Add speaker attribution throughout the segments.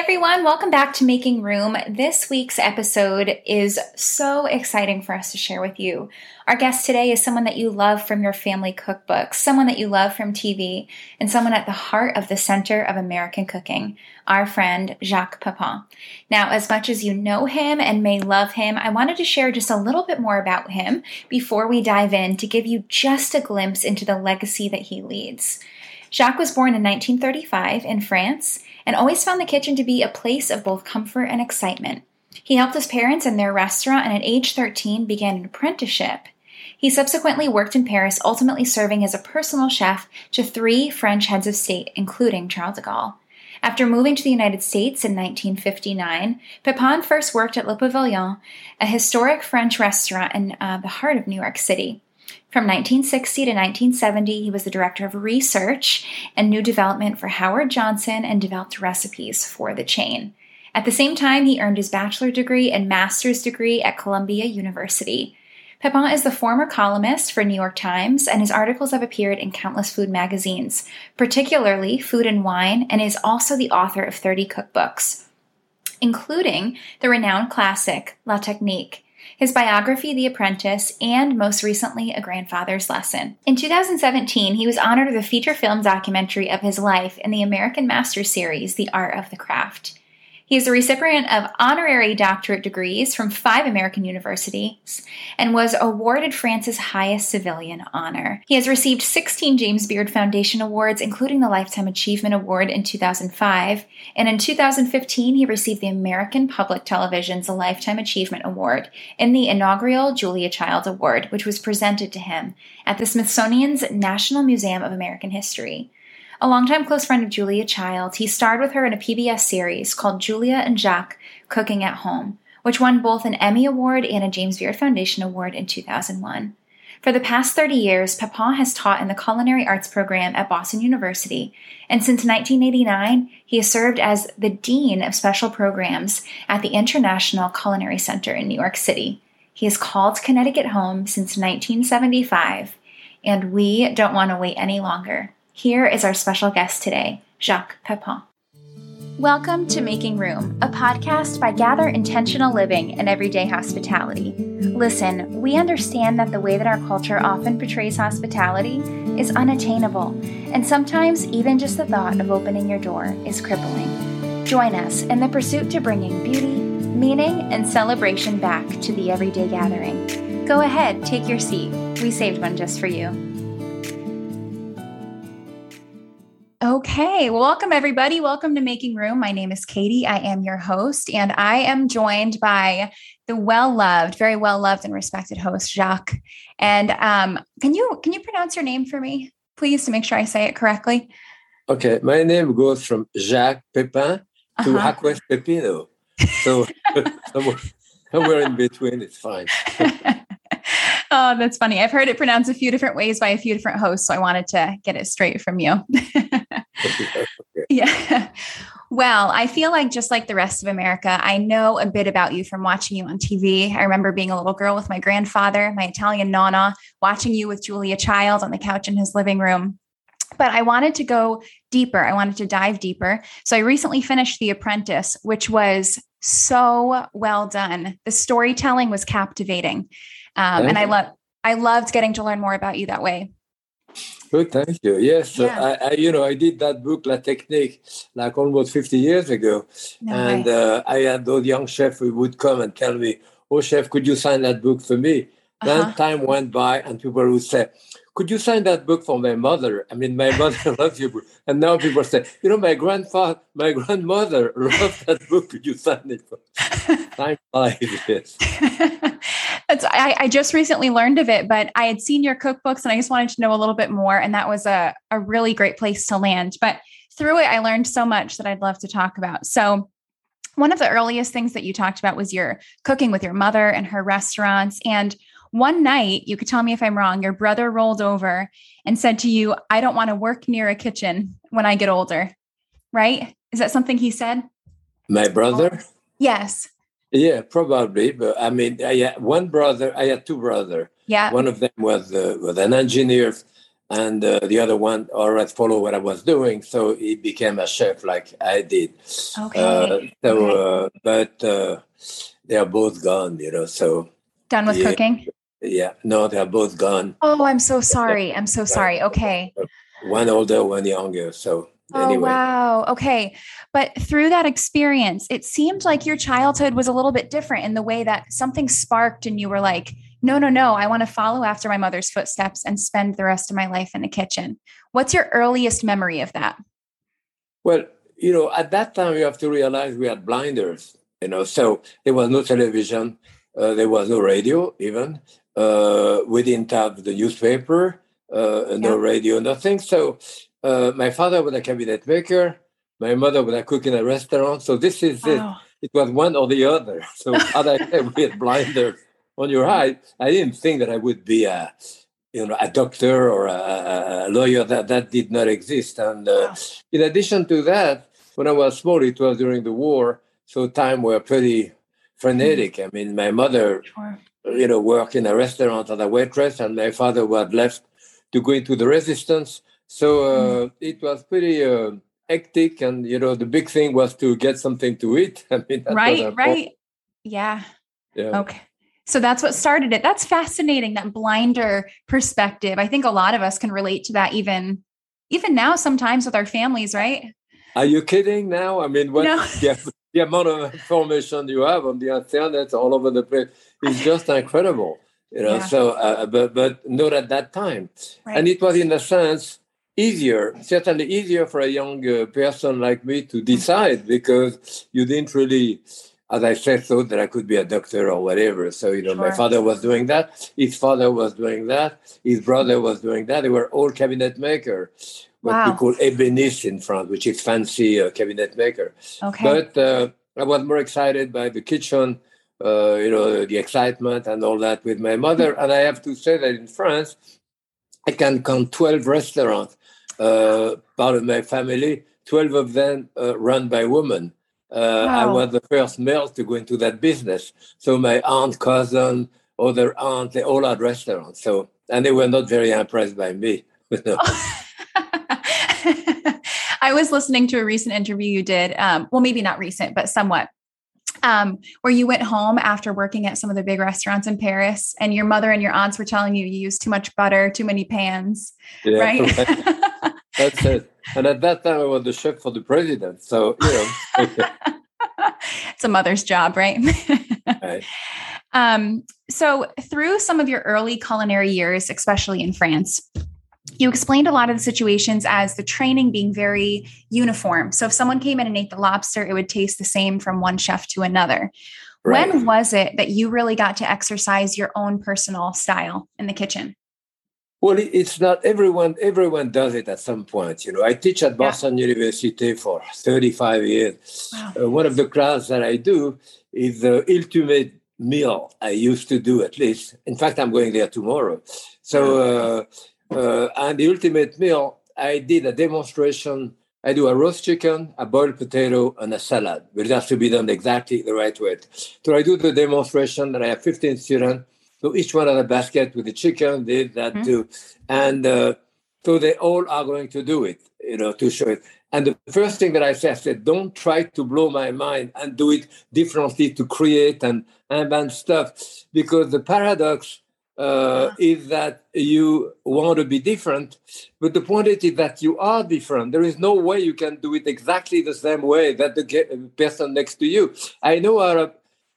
Speaker 1: everyone, welcome back to Making Room. This week's episode is so exciting for us to share with you. Our guest today is someone that you love from your family cookbooks, someone that you love from TV, and someone at the heart of the center of American cooking, our friend Jacques Pepin. Now, as much as you know him and may love him, I wanted to share just a little bit more about him before we dive in to give you just a glimpse into the legacy that he leads. Jacques was born in 1935 in France and always found the kitchen to be a place of both comfort and excitement. He helped his parents in their restaurant and at age 13 began an apprenticeship. He subsequently worked in Paris, ultimately serving as a personal chef to three French heads of state, including Charles de Gaulle. After moving to the United States in 1959, Pepin first worked at Le Pavillon, a historic French restaurant in uh, the heart of New York City. From 1960 to 1970, he was the director of research and new development for Howard Johnson and developed recipes for the chain. At the same time, he earned his bachelor degree and master's degree at Columbia University. Pepin is the former columnist for New York Times, and his articles have appeared in countless food magazines, particularly Food and Wine, and is also the author of 30 cookbooks, including the renowned classic La Technique his biography, The Apprentice, and most recently, A Grandfather's Lesson. In 2017, he was honored with a feature film documentary of his life in the American Master series, The Art of the Craft. He is a recipient of honorary doctorate degrees from five American universities and was awarded France's highest civilian honor. He has received 16 James Beard Foundation awards, including the Lifetime Achievement Award in 2005, and in 2015 he received the American Public Television's Lifetime Achievement Award in the inaugural Julia Child Award, which was presented to him at the Smithsonian's National Museum of American History. A longtime close friend of Julia Child, he starred with her in a PBS series called Julia and Jacques Cooking at Home, which won both an Emmy Award and a James Beard Foundation Award in 2001. For the past 30 years, Pepin has taught in the Culinary Arts program at Boston University, and since 1989, he has served as the Dean of Special Programs at the International Culinary Center in New York City. He has called Connecticut home since 1975, and we don't want to wait any longer. Here is our special guest today, Jacques Pepin. Welcome to Making Room, a podcast by Gather Intentional Living and Everyday Hospitality. Listen, we understand that the way that our culture often portrays hospitality is unattainable, and sometimes even just the thought of opening your door is crippling. Join us in the pursuit to bringing beauty, meaning, and celebration back to the everyday gathering. Go ahead, take your seat. We saved one just for you. Okay, welcome everybody. Welcome to Making Room. My name is Katie. I am your host, and I am joined by the well-loved, very well-loved and respected host Jacques. And um, can you can you pronounce your name for me, please, to make sure I say it correctly?
Speaker 2: Okay, my name goes from Jacques Pepin to uh-huh. Jacques Pepino, so somewhere, somewhere in between, it's fine.
Speaker 1: oh, that's funny. I've heard it pronounced a few different ways by a few different hosts, so I wanted to get it straight from you. yeah. Well, I feel like just like the rest of America, I know a bit about you from watching you on TV. I remember being a little girl with my grandfather, my Italian nonna, watching you with Julia Child on the couch in his living room. But I wanted to go deeper. I wanted to dive deeper. So I recently finished The Apprentice, which was so well done. The storytelling was captivating. Um, and I love I loved getting to learn more about you that way.
Speaker 2: Good, thank you. Yes, yeah. I, I, you know, I did that book, La Technique, like almost 50 years ago. No and uh, I had those young chefs who would come and tell me, oh, chef, could you sign that book for me? Uh-huh. Then time went by and people would say, could you sign that book for my mother? I mean, my mother loves your book. And now people say, you know, my grandfather, my grandmother loved that book. Could you sign it for Time flies, yes.
Speaker 1: I, I, just recently learned of it, but I had seen your cookbooks and I just wanted to know a little bit more. And that was a, a really great place to land. But through it, I learned so much that I'd love to talk about. So, one of the earliest things that you talked about was your cooking with your mother and her restaurants. And one night, you could tell me if I'm wrong, your brother rolled over and said to you, I don't want to work near a kitchen when I get older. Right? Is that something he said?
Speaker 2: My brother?
Speaker 1: Yes.
Speaker 2: Yeah, probably. But I mean, I had one brother. I had two brothers.
Speaker 1: Yeah.
Speaker 2: One of them was uh, was an engineer and uh, the other one always followed what I was doing, so he became a chef like I did.
Speaker 1: Okay. Uh,
Speaker 2: so, okay. Uh, but uh, they are both gone, you know. So
Speaker 1: done with yeah, cooking.
Speaker 2: Yeah, no, they are both gone.
Speaker 1: Oh, I'm so sorry. I'm so sorry. Okay.
Speaker 2: One older, one younger. So
Speaker 1: Oh, anyway. wow. Okay. But through that experience, it seemed like your childhood was a little bit different in the way that something sparked and you were like, no, no, no, I want to follow after my mother's footsteps and spend the rest of my life in the kitchen. What's your earliest memory of that?
Speaker 2: Well, you know, at that time, you have to realize we had blinders, you know, so there was no television, uh, there was no radio even. Uh, we didn't have the newspaper, uh, no yeah. radio, nothing. So uh, my father was a cabinet maker. My mother was a cook in a restaurant. So this is wow. it. It was one or the other. So as I said, had blinders on your eye. I didn't think that I would be a, you know, a doctor or a, a lawyer. That that did not exist. And uh, wow. in addition to that, when I was small, it was during the war, so time were pretty frenetic. Mm. I mean, my mother, sure. You know, work in a restaurant as a waitress, and my father was left to go into the resistance. So uh, mm. it was pretty uh, hectic, and you know the big thing was to get something to eat. I
Speaker 1: mean, right, right, yeah. Yeah. Okay. So that's what started it. That's fascinating. That blinder perspective. I think a lot of us can relate to that, even even now. Sometimes with our families, right?
Speaker 2: Are you kidding? Now, I mean, what no. the, the amount of information you have on the internet all over the place is just incredible. You know. Yeah. So, uh, but but not at that time, right. and it was in a sense easier, certainly easier for a young uh, person like me to decide because you didn't really, as I said, thought that I could be a doctor or whatever. So, you know, sure. my father was doing that. His father was doing that. His brother was doing that. They were all cabinet maker, what wow. we call ébéniste in France, which is fancy uh, cabinet maker. Okay. But uh, I was more excited by the kitchen, uh, you know, the excitement and all that with my mother. And I have to say that in France, I can count 12 restaurants uh, part of my family, 12 of them uh, run by women. Uh, wow. I was the first male to go into that business. So my aunt, cousin, other aunt, they all had restaurants. So, and they were not very impressed by me.
Speaker 1: I was listening to a recent interview you did. Um, well, maybe not recent, but somewhat um, where you went home after working at some of the big restaurants in Paris, and your mother and your aunts were telling you you use too much butter, too many pans, yeah, right?
Speaker 2: right. That's it. And at that time, I was the chef for the president, so you know,
Speaker 1: it's a mother's job, right? right. Um, so, through some of your early culinary years, especially in France, you explained a lot of the situations as the training being very uniform. So if someone came in and ate the lobster, it would taste the same from one chef to another. Right. When was it that you really got to exercise your own personal style in the kitchen?
Speaker 2: Well, it's not everyone. Everyone does it at some point. You know, I teach at Boston yeah. University for 35 years. Wow. Uh, one of the classes that I do is the ultimate meal. I used to do at least. In fact, I'm going there tomorrow. So. Uh, uh, and the ultimate meal, I did a demonstration. I do a roast chicken, a boiled potato, and a salad. It has to be done exactly the right way. So I do the demonstration, and I have 15 students. So each one has a basket with the chicken, did that mm-hmm. too. And uh, so they all are going to do it, you know, to show it. And the first thing that I said, I said, don't try to blow my mind and do it differently to create and and stuff. Because the paradox uh, is that you want to be different. But the point is that you are different. There is no way you can do it exactly the same way that the person next to you. I know uh,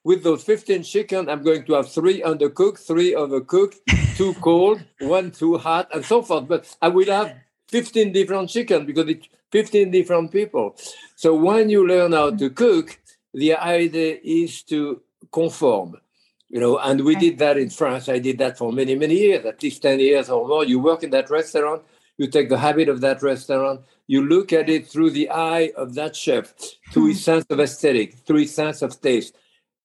Speaker 2: with those 15 chicken, I'm going to have three undercooked, three overcooked, two cold, one too hot, and so forth. But I will have 15 different chicken because it's 15 different people. So when you learn how to cook, the idea is to conform you know and we did that in france. I did that for many many years at least 10 years or more. You work in that restaurant you take the habit of that restaurant you look at it through the eye of that chef through hmm. his sense of aesthetic through his sense of taste.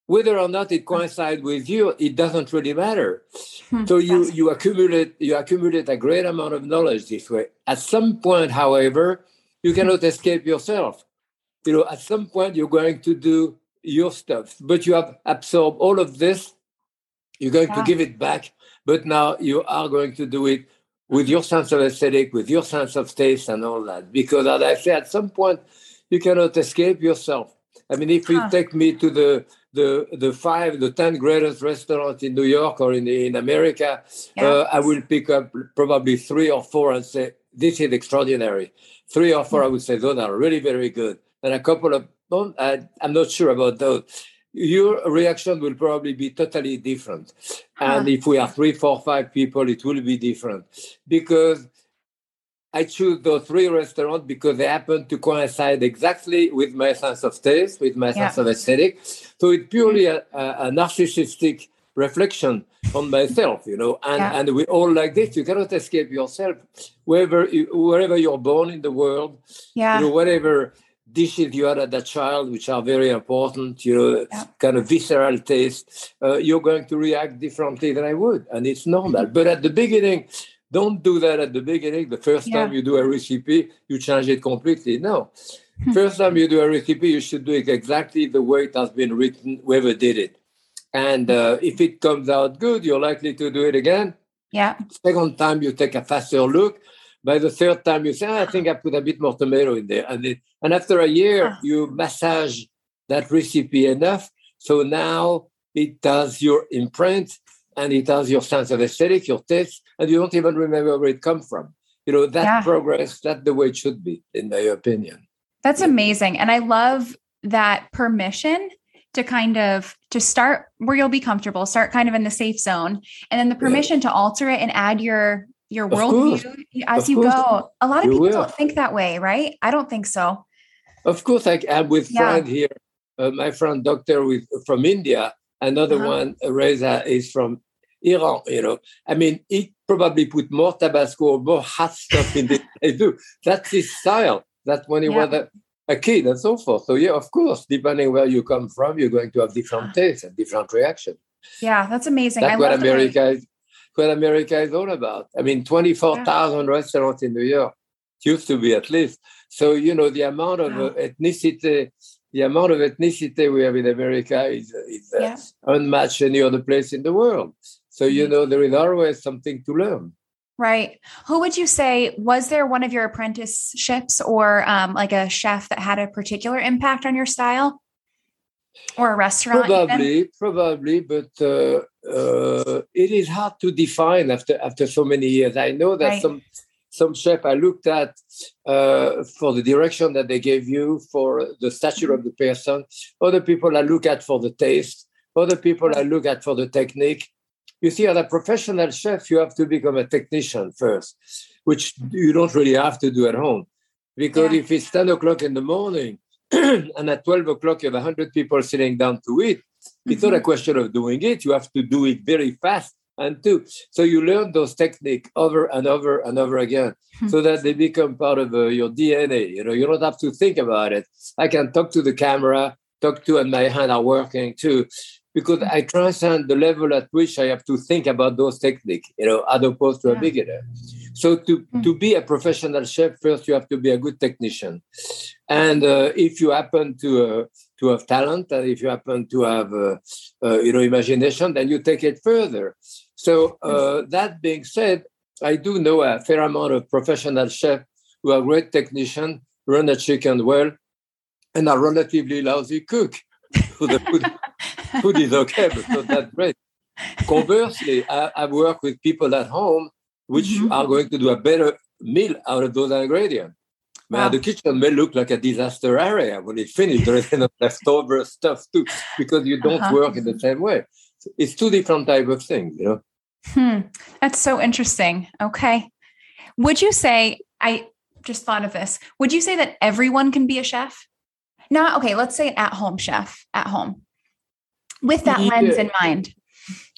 Speaker 2: Whether or not it hmm. coincides with you it doesn't really matter. Hmm. so you you accumulate you accumulate a great amount of knowledge this way. At some point however you hmm. cannot escape yourself. You know at some point you're going to do your stuff but you have absorbed all of this you're going yeah. to give it back, but now you are going to do it with your sense of aesthetic, with your sense of taste, and all that. Because, as I say, at some point, you cannot escape yourself. I mean, if you huh. take me to the the the five, the ten greatest restaurants in New York or in in America, yeah. uh, I will pick up probably three or four and say this is extraordinary. Three or four, I would say those are really very good, and a couple of I, I'm not sure about those your reaction will probably be totally different. And if we are three, four, five people, it will be different. Because I choose those three restaurants because they happen to coincide exactly with my sense of taste, with my yeah. sense of aesthetic. So it's purely a, a, narcissistic reflection on myself, you know. And yeah. and we all like this. You cannot escape yourself, wherever you, wherever you're born in the world. Yeah. You know, whatever dishes you had as a child, which are very important, you know, yeah. kind of visceral taste, uh, you're going to react differently than I would. And it's normal. Mm-hmm. But at the beginning, don't do that at the beginning. The first yeah. time you do a recipe, you change it completely. No. Hmm. First time you do a recipe, you should do it exactly the way it has been written, whoever did it. And uh, if it comes out good, you're likely to do it again.
Speaker 1: Yeah.
Speaker 2: Second time, you take a faster look by the third time you say, oh, I think I put a bit more tomato in there. And, it, and after a year, ah. you massage that recipe enough. So now it does your imprint and it has your sense of aesthetic, your taste, and you don't even remember where it come from. You know, that yeah. progress, that's the way it should be, in my opinion.
Speaker 1: That's amazing. And I love that permission to kind of to start where you'll be comfortable, start kind of in the safe zone, and then the permission yeah. to alter it and add your your worldview as of you course. go. A lot of you people will. don't think that way, right? I don't think so.
Speaker 2: Of course, I, am with yeah. friend here, uh, my friend doctor with from India. Another uh-huh. one, Reza, is from Iran. You know, I mean, he probably put more Tabasco, more hot stuff in it. I do. That's his style. That's when he yeah. was a, a, kid and so forth. So yeah, of course, depending where you come from, you're going to have different tastes and different reaction.
Speaker 1: Yeah, that's amazing.
Speaker 2: That's I what America is what America is all about. I mean, 24,000 yeah. restaurants in New York. It used to be at least. So, you know, the amount of uh, ethnicity, the amount of ethnicity we have in America is, is uh, unmatched any other place in the world. So, you mm-hmm. know, there is always something to learn.
Speaker 1: Right. Who would you say was there one of your apprenticeships or um, like a chef that had a particular impact on your style? or a restaurant
Speaker 2: probably even? probably but uh, uh, it is hard to define after after so many years i know that right. some some chef i looked at uh, for the direction that they gave you for the stature of the person other people i look at for the taste other people i look at for the technique you see as a professional chef you have to become a technician first which you don't really have to do at home because yeah. if it's 10 o'clock in the morning and at 12 o'clock, you have 100 people sitting down to eat. Mm-hmm. It's not a mm-hmm. question of doing it. You have to do it very fast and too. So you learn those techniques over and over and over again mm-hmm. so that they become part of uh, your DNA. You know, you don't have to think about it. I can talk to the camera, talk to, and my hand are working too, because I transcend the level at which I have to think about those techniques, you know, as opposed to yeah. a beginner. So to, mm. to be a professional chef, first you have to be a good technician. And uh, if you happen to uh, to have talent, and if you happen to have uh, uh you know imagination, then you take it further. So uh, that being said, I do know a fair amount of professional chefs who are great technicians, run a chicken well, and are relatively lousy cook. so the food, food is okay, but not that great. Conversely, I, I work with people at home which mm-hmm. are going to do a better meal out of those ingredients. Wow. The kitchen may look like a disaster area when it's finished. There is enough leftover stuff too, because you don't uh-huh. work in the same way. So it's two different type of things, you know.
Speaker 1: Hmm. That's so interesting. Okay. Would you say I just thought of this? Would you say that everyone can be a chef? Not okay. Let's say an at-home chef at home, with that yeah. lens in mind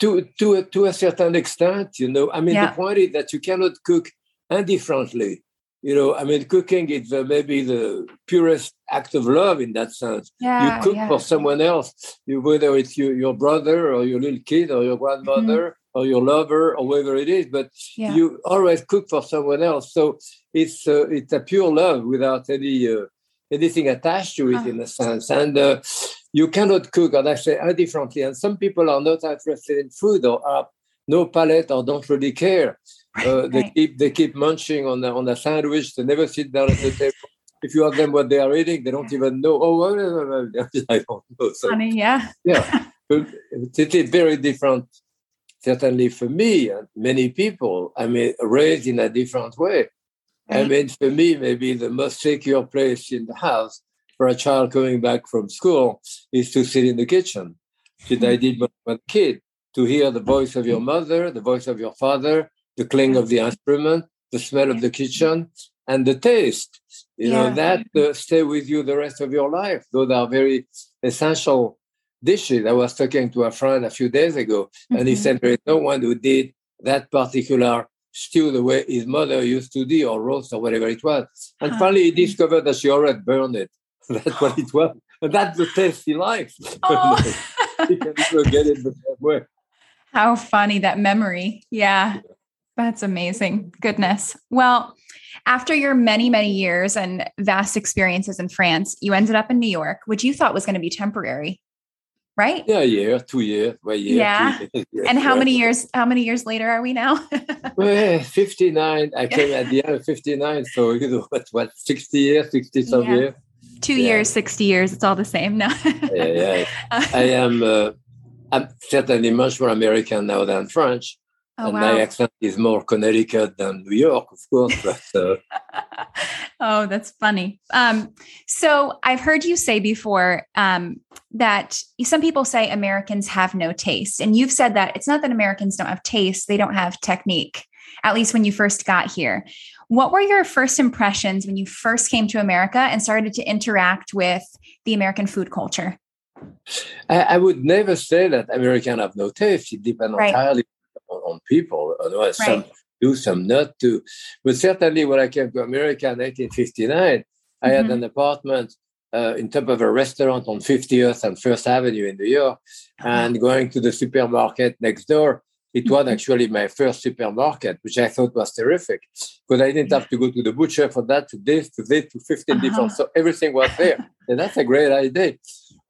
Speaker 2: to to a, to a certain extent, you know. I mean, yeah. the point is that you cannot cook indifferently. You know, I mean, cooking is uh, maybe the purest act of love in that sense. Yeah, you cook yeah. for someone else, you, whether it's you, your brother or your little kid or your grandmother mm-hmm. or your lover or whatever it is, but yeah. you always cook for someone else. So it's uh, it's a pure love without any uh, anything attached to it huh. in a sense. And uh, you cannot cook, and I say differently. And some people are not interested in food or have no palate or don't really care. Uh, they right. keep they keep munching on the, on a sandwich. They never sit down at the table. If you ask them what they are eating, they don't even know. Oh, I don't know.
Speaker 1: So, Funny, yeah.
Speaker 2: yeah, it is very different. Certainly for me and many people, I mean, raised in a different way. Right. I mean, for me, maybe the most secure place in the house for a child coming back from school is to sit in the kitchen. That I did when I was a kid, to hear the voice of your mother, the voice of your father, the cling of the instrument, the smell of the kitchen, and the taste. You yeah. know, that uh, stay with you the rest of your life. Those are very essential dishes. I was talking to a friend a few days ago, mm-hmm. and he mm-hmm. said there is no one who did that particular stew the way his mother used to do, or roast, or whatever it was. And finally, he discovered that she already burned it. That's what it was. And that's the taste he likes. Oh. he can forget it the same way.
Speaker 1: How funny that memory. Yeah. That's amazing. Goodness. Well, after your many, many years and vast experiences in France, you ended up in New York, which you thought was going to be temporary, right?
Speaker 2: Yeah, a year, two years, one year.
Speaker 1: Yeah. Years, and how many years? How many years later are we now?
Speaker 2: well, fifty nine. I came at the end of fifty nine, so you know what? What sixty years, sixty some yeah. years.
Speaker 1: Two yeah. years, sixty years. It's all the same now.
Speaker 2: yeah, yeah. I am. Uh, I'm certainly much more American now than French. Oh, and wow. my accent is more Connecticut than New York, of course. But, uh...
Speaker 1: oh, that's funny. Um, so I've heard you say before um, that some people say Americans have no taste. And you've said that it's not that Americans don't have taste, they don't have technique, at least when you first got here. What were your first impressions when you first came to America and started to interact with the American food culture?
Speaker 2: I, I would never say that Americans have no taste. It depends right. entirely on, people. Right. Some do, some not do. But certainly when I came to America in 1959, mm-hmm. I had mm-hmm. an apartment uh, in top of a restaurant on 50th and First Avenue in New York, uh-huh. and going to the supermarket next door. It was mm-hmm. actually my first supermarket, which I thought was terrific because I didn't have to go to the butcher for that, to this, to this, to 15 uh-huh. different. So everything was there. and that's a great idea.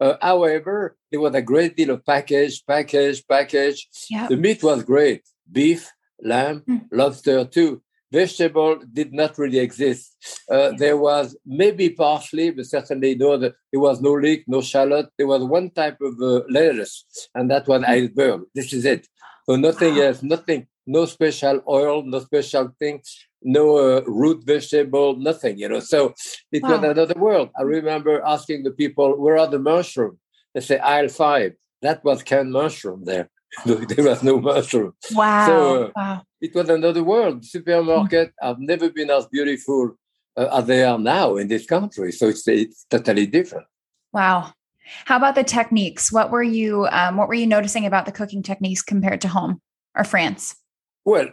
Speaker 2: Uh, however, there was a great deal of package, package, package. Yep. The meat was great beef, lamb, mm. lobster too. Vegetable did not really exist. Uh, there was maybe parsley, but certainly no. there was no leek, no shallot. There was one type of uh, lettuce, and that was hmm. iceberg. This is it. So nothing wow. else, nothing, no special oil, no special thing, no uh, root vegetable, nothing, you know. So it wow. was another world. I remember asking the people, where are the mushrooms? They say aisle five. That was canned mushroom there. there was no mushroom.
Speaker 1: Wow.
Speaker 2: So
Speaker 1: uh, wow.
Speaker 2: it was another world. Supermarket mm-hmm. have never been as beautiful uh, as they are now in this country. So it's, it's totally different.
Speaker 1: Wow. How about the techniques? What were you um, what were you noticing about the cooking techniques compared to home or France?
Speaker 2: Well,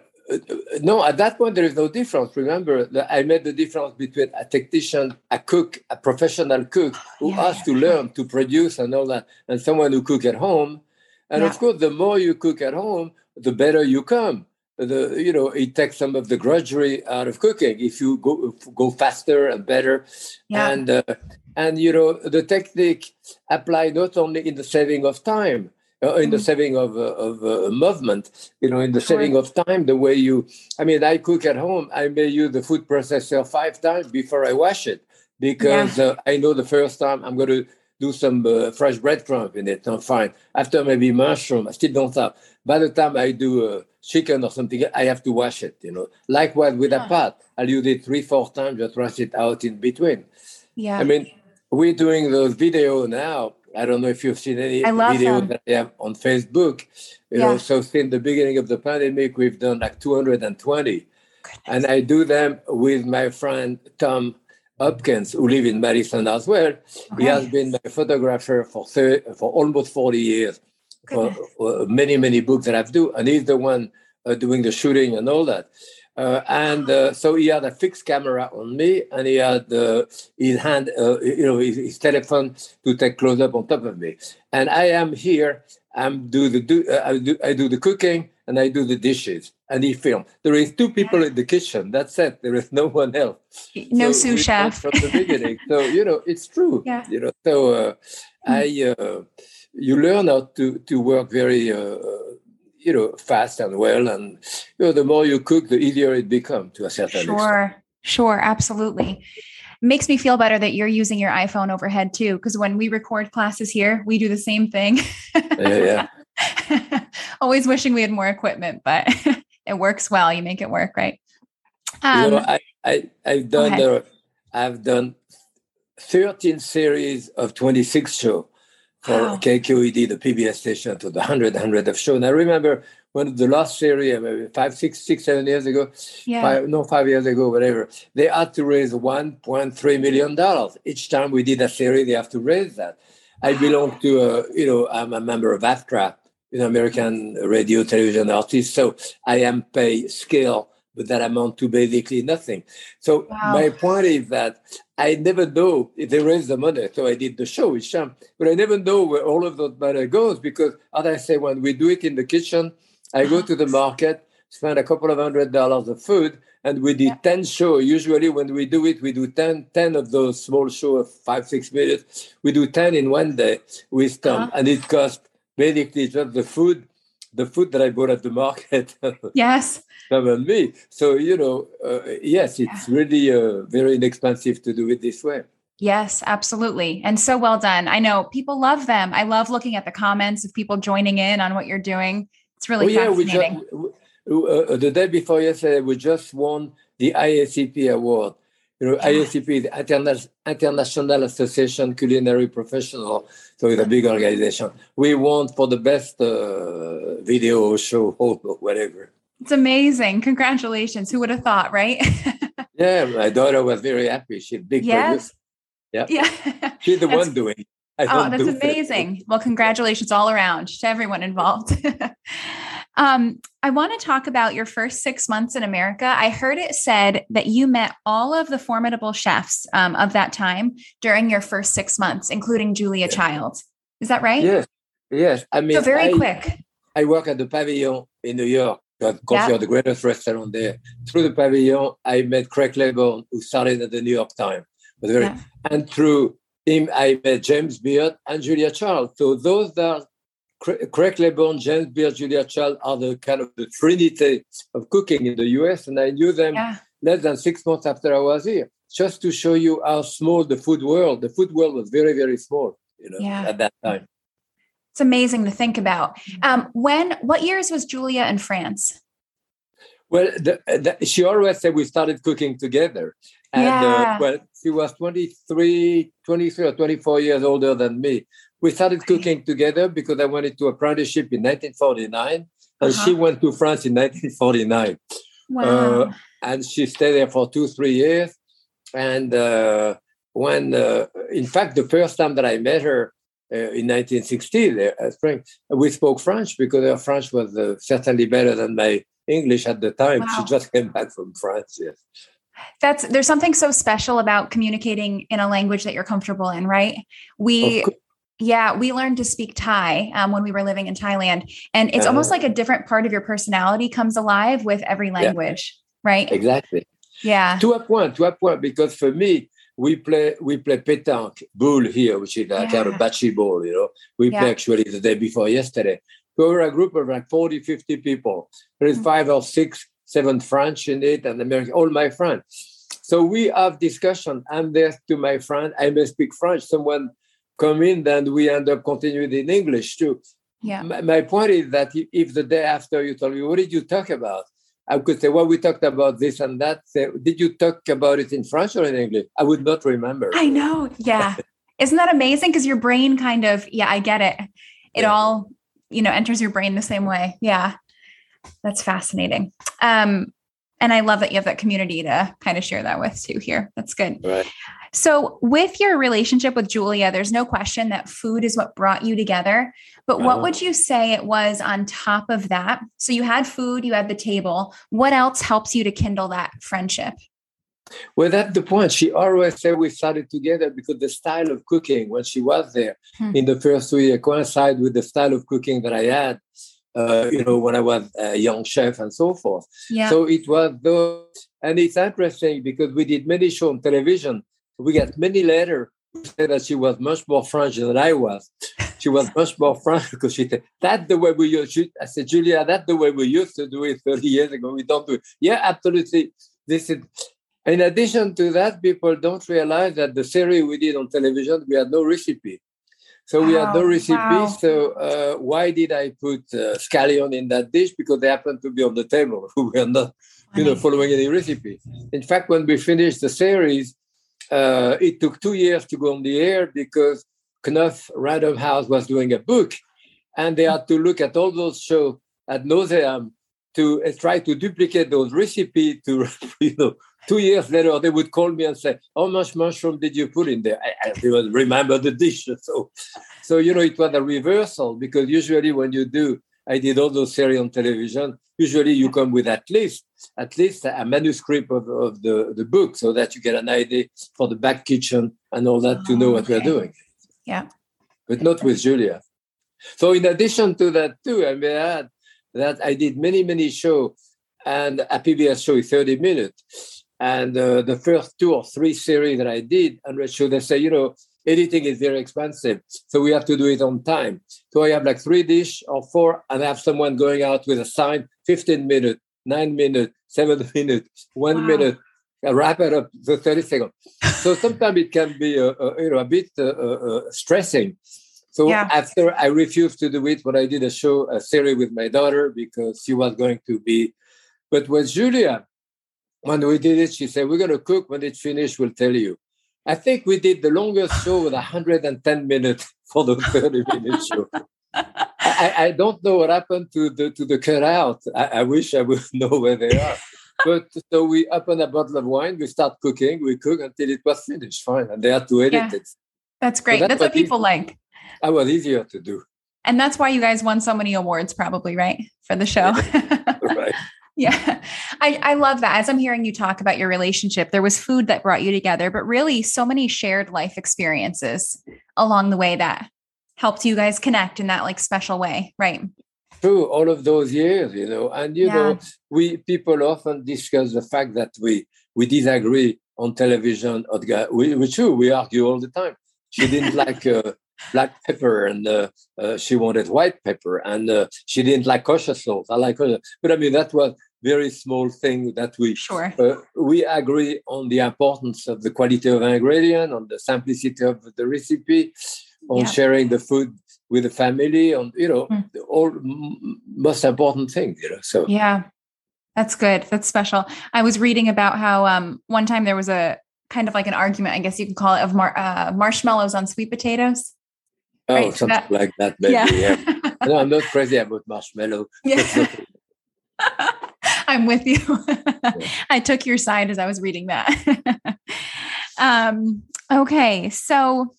Speaker 2: no, at that point there is no difference. Remember, I made the difference between a technician, a cook, a professional cook who yeah, has yeah, to learn to produce and all that, and someone who cook at home. And yeah. of course, the more you cook at home, the better you come. The you know it takes some of the grudgery out of cooking if you go go faster and better, and uh, and you know the technique apply not only in the saving of time, uh, in the mm-hmm. saving of, uh, of uh, movement, you know, in the saving of time, the way you, I mean, I cook at home, I may use the food processor five times before I wash it because yeah. uh, I know the first time I'm going to do some uh, fresh breadcrumb in it. I'm fine. After maybe mushroom, I still don't have. By the time I do uh, chicken or something, I have to wash it, you know. Likewise with a pot, I'll use it three, four times, just wash it out in between.
Speaker 1: Yeah.
Speaker 2: I mean, we're doing those video now I don't know if you've seen any video them. that I have on Facebook. You yeah. know, so since the beginning of the pandemic, we've done like 220. Goodness. And I do them with my friend Tom Hopkins, who live in Madison as well. Okay. He has been my photographer for 30, for almost 40 years, Goodness. for uh, many, many books that I've do. And he's the one uh, doing the shooting and all that. Uh, and uh, so he had a fixed camera on me, and he had uh, his hand, uh, you know, his, his, telephone to take close up on top of me. And I am here. I'm do the do, uh, I do I do the cooking and I do the dishes, and he film. There is two people in the kitchen. That's it. There is no one else.
Speaker 1: No so sous chef
Speaker 2: from the beginning. so you know, it's true.
Speaker 1: Yeah.
Speaker 2: You know, so mm. I you learn how to to work very you know, fast and well. And you know, the more you cook, the easier it becomes to a certain
Speaker 1: sure.
Speaker 2: extent.
Speaker 1: Sure, sure, absolutely. makes me feel better that you're using your iPhone overhead too, because when we record classes here, we do the same thing.
Speaker 2: yeah.
Speaker 1: yeah. Always wishing we had more equipment, but it works well. You make it work, right?
Speaker 2: Um, you know, I, I I've done uh, I've done 13 series of 26 shows for wow. KQED, the PBS station, to the 100, 100 of shows. And I remember when the last series, uh, maybe five, six, six, seven years ago, yeah. five, no, five years ago, whatever, they had to raise $1.3 million. Each time we did a series, they have to raise that. I belong to, a, you know, I'm a member of AFTRA, you know, American Radio Television Artists. So I am paid scale but that amount to basically nothing. So wow. my point is that I never know if they raise the money. So I did the show with Sham, but I never know where all of that money goes because, as I say, when we do it in the kitchen, I go to the market, spend a couple of hundred dollars of food, and we did yeah. 10 shows. Usually when we do it, we do 10, 10 of those small shows of five, six minutes. We do 10 in one day with Tom, uh-huh. and it costs basically just the food the food that I bought at the market.
Speaker 1: yes.
Speaker 2: Covered me. So, you know, uh, yes, it's yeah. really uh, very inexpensive to do it this way.
Speaker 1: Yes, absolutely. And so well done. I know people love them. I love looking at the comments of people joining in on what you're doing. It's really oh, fascinating.
Speaker 2: Yeah, we just, uh, the day before yesterday, we just won the IACP award you know. IACP, the Interna- International Association Culinary Professional, so it's a big organization. We want for the best uh, video show or whatever.
Speaker 1: It's amazing. Congratulations. Who would have thought, right?
Speaker 2: yeah, my daughter was very happy. She's big.
Speaker 1: Yes.
Speaker 2: Yeah. Yeah. She's the one doing.
Speaker 1: oh, that's amazing. It. Well, congratulations all around to everyone involved. Um, I want to talk about your first six months in America. I heard it said that you met all of the formidable chefs um, of that time during your first six months, including Julia. Child. Is that right?
Speaker 2: Yes. Yes. I mean,
Speaker 1: so very
Speaker 2: I,
Speaker 1: quick.
Speaker 2: I work at the Pavilion in New York. Got coffee yeah. the greatest restaurant there. Through the Pavilion, I met Craig Claiborne, who started at the New York Times. Very, yeah. And through him, I met James Beard and Julia Child. So those that Craig Claiborne, James Beard, Julia Child are the kind of the trinity of cooking in the US. And I knew them yeah. less than six months after I was here, just to show you how small the food world, the food world was very, very small, you know, yeah. at that time.
Speaker 1: It's amazing to think about. Um, when, what years was Julia in France?
Speaker 2: Well, the, the, she always said we started cooking together. And uh, yeah. uh, well, she was 23, 23 or 24 years older than me we started cooking together because I wanted to apprenticeship in 1949, and uh-huh. she went to France in 1949. Wow. Uh, and she stayed there for two, three years. And uh, when, uh, in fact, the first time that I met her uh, in 1960, there, uh, spring, we spoke French because her French was uh, certainly better than my English at the time. Wow. She just came back from France. Yes
Speaker 1: that's there's something so special about communicating in a language that you're comfortable in right we yeah, we learned to speak Thai um, when we were living in Thailand, and it's uh, almost like a different part of your personality comes alive with every language, yeah, right?
Speaker 2: Exactly.
Speaker 1: Yeah.
Speaker 2: To a point, to a point, because for me, we play we play pétanque boule here, which is a yeah. kind of bocce ball. You know, we yeah. play actually the day before yesterday. We were a group of like 40, 50 people. There is mm-hmm. five or six, seven French in it, and American, all my friends. So we have discussion. I'm there to my friend. I may speak French. Someone come in, then we end up continuing in English too.
Speaker 1: Yeah.
Speaker 2: My, my point is that if the day after you told me, what did you talk about? I could say, well, we talked about this and that. Say, did you talk about it in French or in English? I would not remember.
Speaker 1: I know. Yeah. Isn't that amazing? Because your brain kind of, yeah, I get it. It yeah. all, you know, enters your brain the same way. Yeah. That's fascinating. Um, and I love that you have that community to kind of share that with too here. That's good.
Speaker 2: Right.
Speaker 1: So, with your relationship with Julia, there's no question that food is what brought you together. But what would you say it was on top of that? So, you had food, you had the table. What else helps you to kindle that friendship?
Speaker 2: Well, that's the point. She always said we started together because the style of cooking when she was there hmm. in the first two years coincided with the style of cooking that I had, uh, you know, when I was a young chef and so forth. Yeah. So it was those, and it's interesting because we did many shows on television we got many letters say that she was much more French than I was. She was much more frank because she said, That's the way we used to. I said, Julia, that's the way we used to do it 30 years ago. We don't do it. Yeah, absolutely. This is in addition to that, people don't realize that the series we did on television, we had no recipe. So we had no recipe. Wow. So uh, why did I put uh, scallion in that dish? Because they happened to be on the table. we were not, you know, following any recipe. In fact, when we finished the series, uh, it took two years to go on the air because Knopf Random House was doing a book, and they had to look at all those shows ad nauseam to uh, try to duplicate those recipes to you know two years later they would call me and say how much mushroom did you put in there? I, I didn't remember the dish. So so you know it was a reversal because usually when you do i did all those series on television usually you come with at least at least a manuscript of, of the, the book so that you get an idea for the back kitchen and all that oh, to know oh, what okay. we're doing.
Speaker 1: Yeah.
Speaker 2: But not with julia. So in addition to that too i may add that i did many many shows and a pbs show is 30 minutes and uh, the first two or three series that I did, and so they say, you know, editing is very expensive, so we have to do it on time. So I have like three dish or four, and I have someone going out with a sign, 15 minutes, nine minutes, seven minutes, one wow. minute. I wrap it up the 30 seconds. So sometimes it can be, uh, uh, you know, a bit uh, uh, uh, stressing. So yeah. after I refused to do it, but I did a show, a series with my daughter because she was going to be. But with Julia, when we did it, she said, We're going to cook. When it's finished, we'll tell you. I think we did the longest show with 110 minutes for the 30 minute show. I, I, don't know what happened to the to the cutout. I, I wish I would know where they are. but so we open a bottle of wine, we start cooking, we cook until it was finished. Fine. And they had to edit yeah. it.
Speaker 1: That's great. So that's, that's what people easy. like.
Speaker 2: That was easier to do.
Speaker 1: And that's why you guys won so many awards, probably, right? For the show. Right. Yeah. I, I love that. As I'm hearing you talk about your relationship, there was food that brought you together, but really so many shared life experiences along the way that helped you guys connect in that like special way. Right.
Speaker 2: Through All of those years, you know, and you yeah. know, we people often discuss the fact that we we disagree on television. We, we true. We argue all the time. She didn't like uh, black pepper and uh, uh, she wanted white pepper and uh, she didn't like kosher salt. I like kosher. But I mean, that was very small thing that we
Speaker 1: sure.
Speaker 2: Uh, we agree on the importance of the quality of ingredient, on the simplicity of the recipe, on yeah. sharing the food with the family, on you know mm. all most important thing. You know, so
Speaker 1: yeah, that's good. That's special. I was reading about how um, one time there was a kind of like an argument, I guess you could call it, of mar- uh, marshmallows on sweet potatoes.
Speaker 2: Oh, right? something that, like that, maybe. Yeah. yeah. no, I'm not crazy about marshmallow. Yeah.
Speaker 1: I'm with you. I took your side as I was reading that. um, okay, so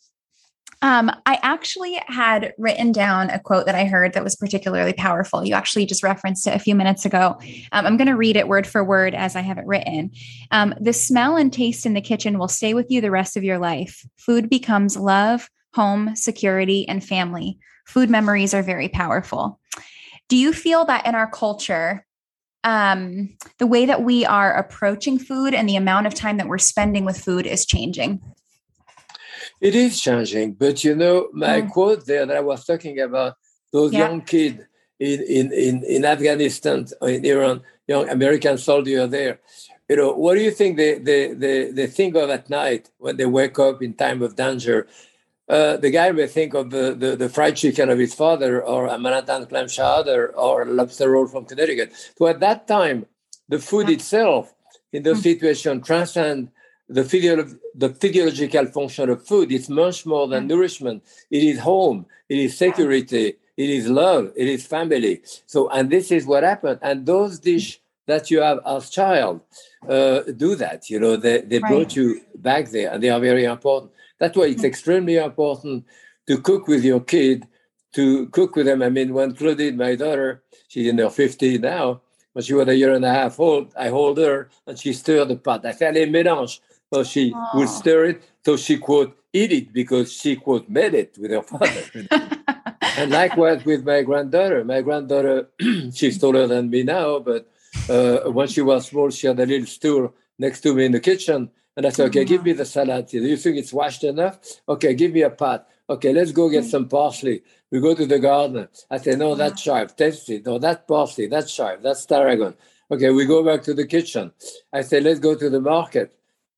Speaker 1: um, I actually had written down a quote that I heard that was particularly powerful. You actually just referenced it a few minutes ago. Um, I'm going to read it word for word as I have it written. Um, the smell and taste in the kitchen will stay with you the rest of your life. Food becomes love, home, security, and family. Food memories are very powerful. Do you feel that in our culture, um, the way that we are approaching food and the amount of time that we're spending with food is changing?
Speaker 2: It is changing, but you know, my mm. quote there that I was talking about those yeah. young kids in, in, in, in Afghanistan, in Iran, young American soldier there. You know, what do you think they, they, they, they think of at night when they wake up in time of danger? Uh, the guy may think of the, the, the, fried chicken of his father or a Manhattan clam chowder or a lobster roll from Connecticut. So at that time, the food itself in those mm. situations transcend the, physio- the physiological function of food. It's much more than mm. nourishment. It is home. It is security. It is love. It is family. So, and this is what happened. And those dishes that you have as child uh, do that. You know, they, they right. brought you back there and they are very important. That's why it's extremely important to cook with your kid, to cook with them. I mean, when Claudine, my daughter, she's in her 50s now, when she was a year and a half old, I hold her and she stirred the pot. I said, allez, mélange. So she Aww. would stir it. So she, quote, eat it because she, quote, made it with her father. and likewise with my granddaughter. My granddaughter, she's taller than me now, but uh, when she was small, she had a little stool next to me in the kitchen. And I said, okay, give me mm-hmm. the salad. Do you think it's washed enough? Okay, give me a pot. Okay, let's go get some parsley. We go to the garden. I say, no, that's chive. Taste it. No, that parsley. That's chive. That's tarragon. Okay, we go back to the kitchen. I say, let's go to the market.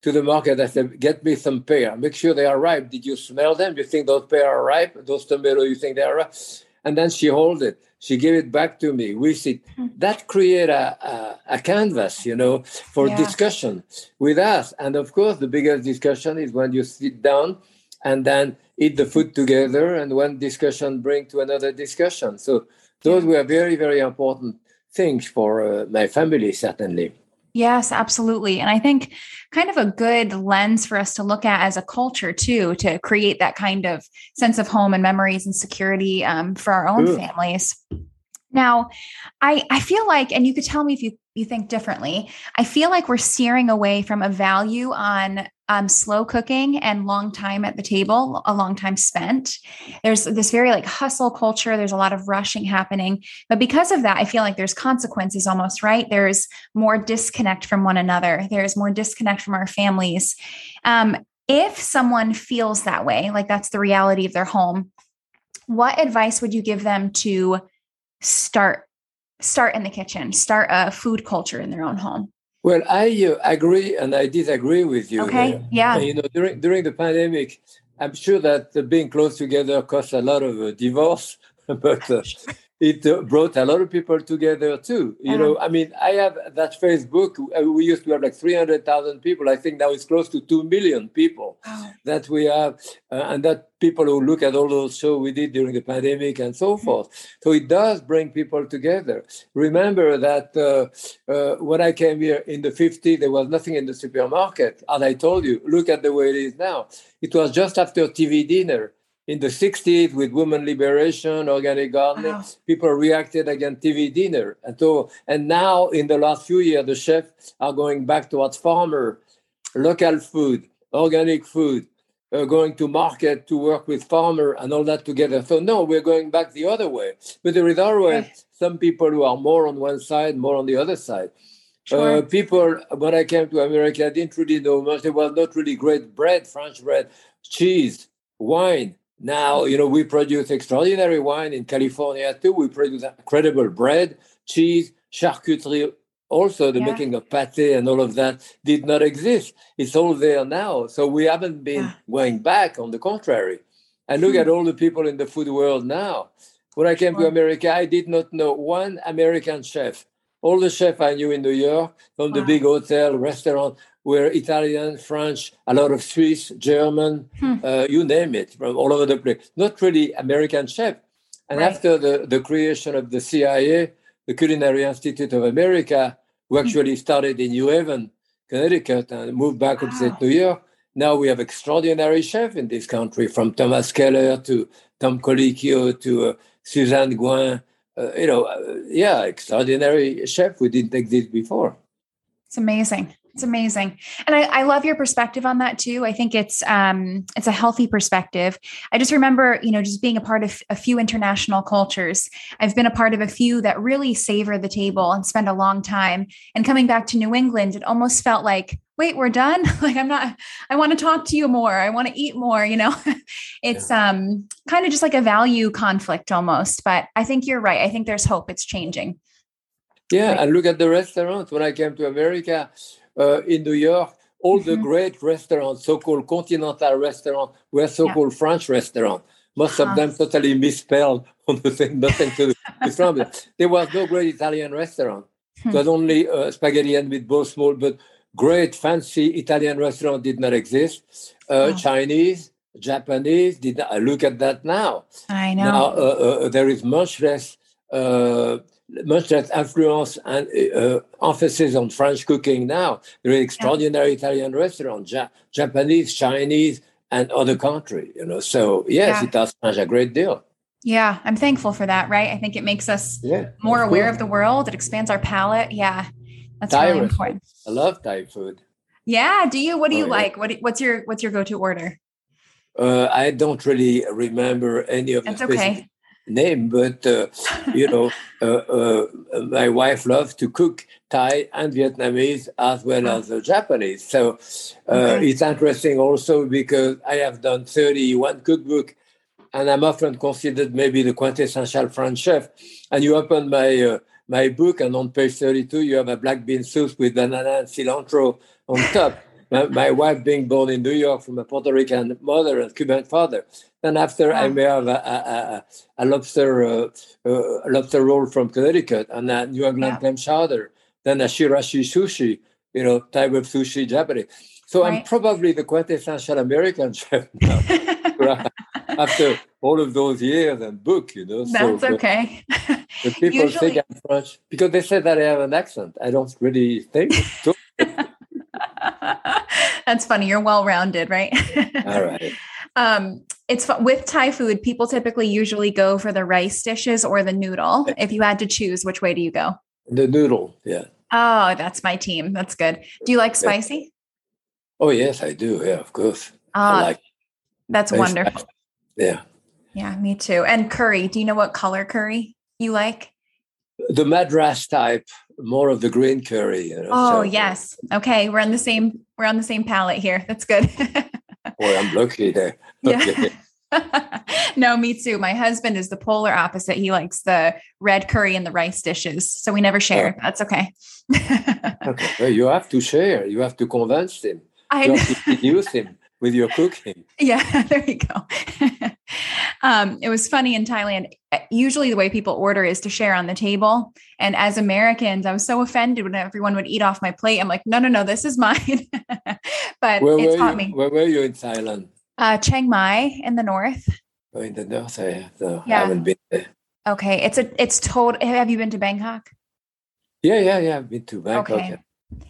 Speaker 2: To the market, I said, get me some pear. Make sure they are ripe. Did you smell them? You think those pear are ripe? Those tomatoes, you think they are ripe? And then she hold it. She gave it back to me. We see hmm. that create a, a, a, canvas, you know, for yeah. discussion with us. And of course, the biggest discussion is when you sit down and then eat the food together and one discussion bring to another discussion. So those were very, very important things for uh, my family, certainly.
Speaker 1: Yes, absolutely. And I think kind of a good lens for us to look at as a culture, too, to create that kind of sense of home and memories and security um, for our own Ooh. families. Now, I, I feel like, and you could tell me if you, you think differently, I feel like we're steering away from a value on um, slow cooking and long time at the table, a long time spent. There's this very like hustle culture. There's a lot of rushing happening. But because of that, I feel like there's consequences almost, right? There's more disconnect from one another, there's more disconnect from our families. Um, if someone feels that way, like that's the reality of their home, what advice would you give them to start start in the kitchen, start a food culture in their own home?
Speaker 2: Well, I uh, agree and I disagree with you.
Speaker 1: Okay. Uh, yeah.
Speaker 2: You know, during during the pandemic, I'm sure that uh, being close together caused a lot of uh, divorce, but uh, it uh, brought a lot of people together too. You know, uh-huh. I mean, I have that Facebook. We used to have like 300,000 people. I think now it's close to 2 million people oh. that we have, and that people who look at all those shows we did during the pandemic and so mm-hmm. forth. So it does bring people together. Remember that uh, uh, when I came here in the 50s, there was nothing in the supermarket. As I told you, look at the way it is now. It was just after TV dinner. In the 60s, with women liberation, organic gardening, wow. people reacted against TV dinner. And, so, and now, in the last few years, the chefs are going back towards farmer, local food, organic food, uh, going to market to work with farmer and all that together. So no, we're going back the other way. But there is always right. some people who are more on one side, more on the other side. Sure. Uh, people, when I came to America, I didn't really know much. There was not really great bread, French bread, cheese, wine. Now, you know, we produce extraordinary wine in California too. We produce incredible bread, cheese, charcuterie, also the yeah. making of pate and all of that did not exist. It's all there now. So we haven't been yeah. going back, on the contrary. And look hmm. at all the people in the food world now. When I came to America, I did not know one American chef. All the chefs I knew in New York, from the big hotel, restaurant, were Italian, French, a lot of Swiss, German, hmm. uh, you name it, from all over the place. Not really American chef. And right. after the, the creation of the CIA, the Culinary Institute of America, who hmm. actually started in New Haven, Connecticut, and moved back wow. upstate New York. Now we have extraordinary chefs in this country, from Thomas Keller to Tom Colicchio to uh, Suzanne Goin. Uh, you know, uh, yeah, extraordinary chef who didn't exist before.
Speaker 1: It's amazing. It's amazing. And I, I, love your perspective on that too. I think it's um it's a healthy perspective. I just remember, you know, just being a part of a few international cultures. I've been a part of a few that really savor the table and spend a long time. And coming back to New England, it almost felt like, wait, we're done. like I'm not, I want to talk to you more. I want to eat more, you know. it's um kind of just like a value conflict almost. But I think you're right. I think there's hope. It's changing.
Speaker 2: Yeah, and look at the restaurants. When I came to America, uh, in New York, all mm-hmm. the great restaurants, so-called continental restaurants, were so-called yeah. French restaurants. Most of them totally misspelled on the thing, nothing to do with France. There was no great Italian restaurant. Hmm. There was only uh, spaghetti and meatballs, small, but great fancy Italian restaurant did not exist. Uh, oh. Chinese, Japanese did not. Look at that now.
Speaker 1: I know.
Speaker 2: Now uh, uh, there is much less uh, much less influence and uh, emphasis on French cooking now. There are extraordinary yeah. Italian restaurants, ja- Japanese, Chinese, and other countries. You know, so yes, yeah. it does change a great deal.
Speaker 1: Yeah, I'm thankful for that. Right, I think it makes us yeah, more aware cool. of the world. It expands our palate. Yeah, that's Thai really important.
Speaker 2: I love Thai food.
Speaker 1: Yeah, do you? What do you oh, like? What what's your what's your go to order?
Speaker 2: Uh, I don't really remember any of
Speaker 1: That's
Speaker 2: the
Speaker 1: okay
Speaker 2: name, but uh, you know, uh, uh, my wife loves to cook Thai and Vietnamese as well as Japanese. So uh, okay. it's interesting also because I have done 31 cookbook and I'm often considered maybe the quintessential French chef. And you open my uh, my book, and on page 32, you have a black bean soup with banana and cilantro on top. my, my, wife being born in New York from a Puerto Rican mother and Cuban father. Then after, I may have a, a, a, lobster uh, uh, lobster roll from Connecticut and a New England yeah. clam chowder. Then a chirashi sushi, you know, type of sushi Japanese. So right. I'm probably the quintessential American chef now. after all of those years and book, you know.
Speaker 1: That's
Speaker 2: so,
Speaker 1: okay.
Speaker 2: The people Usually... think I'm French because they say that I have an accent. I don't really think so.
Speaker 1: That's funny. You're well rounded, right?
Speaker 2: All right.
Speaker 1: Um, it's with Thai food. People typically usually go for the rice dishes or the noodle. If you had to choose, which way do you go?
Speaker 2: The noodle. Yeah.
Speaker 1: Oh, that's my team. That's good. Do you like spicy?
Speaker 2: Oh yes, I do. Yeah, of course.
Speaker 1: Ah, like that's wonderful. Spicy.
Speaker 2: Yeah.
Speaker 1: Yeah, me too. And curry. Do you know what color curry you like?
Speaker 2: The Madras type, more of the green curry. You know,
Speaker 1: oh so. yes. Okay, we're on the same. We're on the same palette here. That's good.
Speaker 2: Boy, I'm lucky there.
Speaker 1: Yeah. no, me too. My husband is the polar opposite. He likes the red curry and the rice dishes. So we never share. Oh. That's okay.
Speaker 2: okay. Well, you have to share. You have to convince him. I you have to use him with your cooking.
Speaker 1: Yeah, there you go. Um, it was funny in Thailand. Eh, usually, the way people order is to share on the table. And as Americans, I was so offended when everyone would eat off my plate. I'm like, no, no, no, this is mine. but where it taught
Speaker 2: you,
Speaker 1: me.
Speaker 2: Where were you in Thailand?
Speaker 1: Uh, Chiang Mai in the north.
Speaker 2: Oh, in the north, I, yeah. I haven't been there.
Speaker 1: Okay, it's a it's total. Have you been to Bangkok?
Speaker 2: Yeah, yeah, yeah. I've been to Bangkok. Okay. Yeah.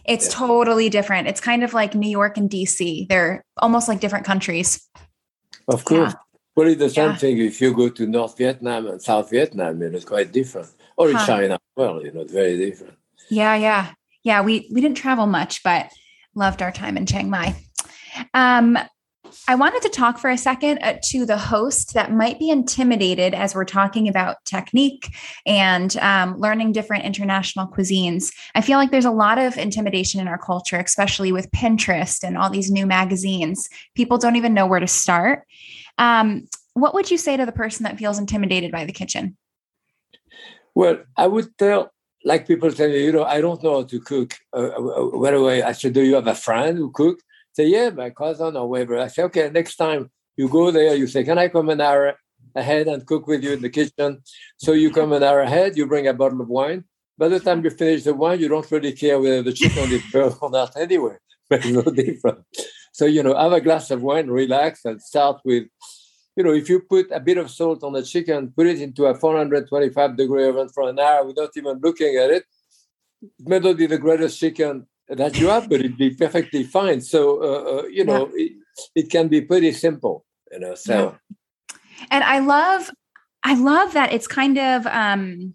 Speaker 1: It's yeah. totally different. It's kind of like New York and DC. They're almost like different countries.
Speaker 2: Of course. Well, it's the same yeah. thing if you go to North Vietnam and South Vietnam, you know, it's quite different. Or in huh. China well, you know, it's very different.
Speaker 1: Yeah, yeah. Yeah, we we didn't travel much, but loved our time in Chiang Mai. Um, I wanted to talk for a second uh, to the host that might be intimidated as we're talking about technique and um, learning different international cuisines. I feel like there's a lot of intimidation in our culture, especially with Pinterest and all these new magazines. People don't even know where to start. Um, what would you say to the person that feels intimidated by the kitchen?
Speaker 2: Well, I would tell, like people tell me, you know, I don't know how to cook. Uh, where do I, I said, do you have a friend who cook? say, yeah, my cousin or whatever. I say, okay, next time you go there, you say, can I come an hour ahead and cook with you in the kitchen? So you come an hour ahead, you bring a bottle of wine. By the time you finish the wine, you don't really care whether the chicken is burnt or not anyway. There's no difference. So, you know, have a glass of wine, relax, and start with, you know, if you put a bit of salt on the chicken, put it into a 425 degree oven for an hour without even looking at it, it may not be the greatest chicken that you have, but it'd be perfectly fine. So uh, uh, you know, yeah. it, it, can be pretty simple. You know, so.
Speaker 1: Yeah. And I love, I love that it's kind of um,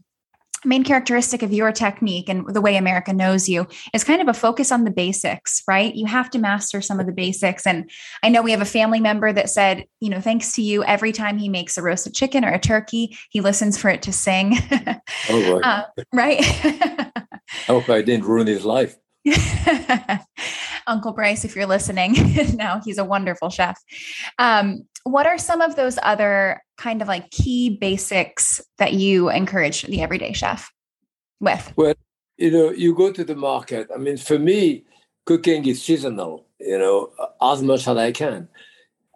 Speaker 1: main characteristic of your technique and the way America knows you is kind of a focus on the basics, right? You have to master some of the basics. And I know we have a family member that said, you know, thanks to you, every time he makes a roasted chicken or a turkey, he listens for it to sing.
Speaker 2: oh, uh,
Speaker 1: right.
Speaker 2: I hope I didn't ruin his life.
Speaker 1: Uncle Bryce, if you're listening, now he's a wonderful chef. Um, what are some of those other kind of like key basics that you encourage the everyday chef with?
Speaker 2: Well, you know, you go to the market. I mean, for me, cooking is seasonal, you know, as much as I can.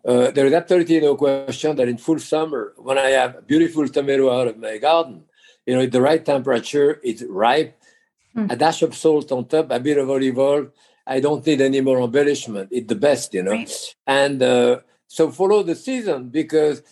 Speaker 2: Uh, there is absolutely no question that in full summer, when I have beautiful tomato out of my garden, you know, at the right temperature, it's ripe, Mm. A dash of salt on top, a bit of olive oil. I don't need any more embellishment. It's the best, you know. Right. And uh, so follow the season because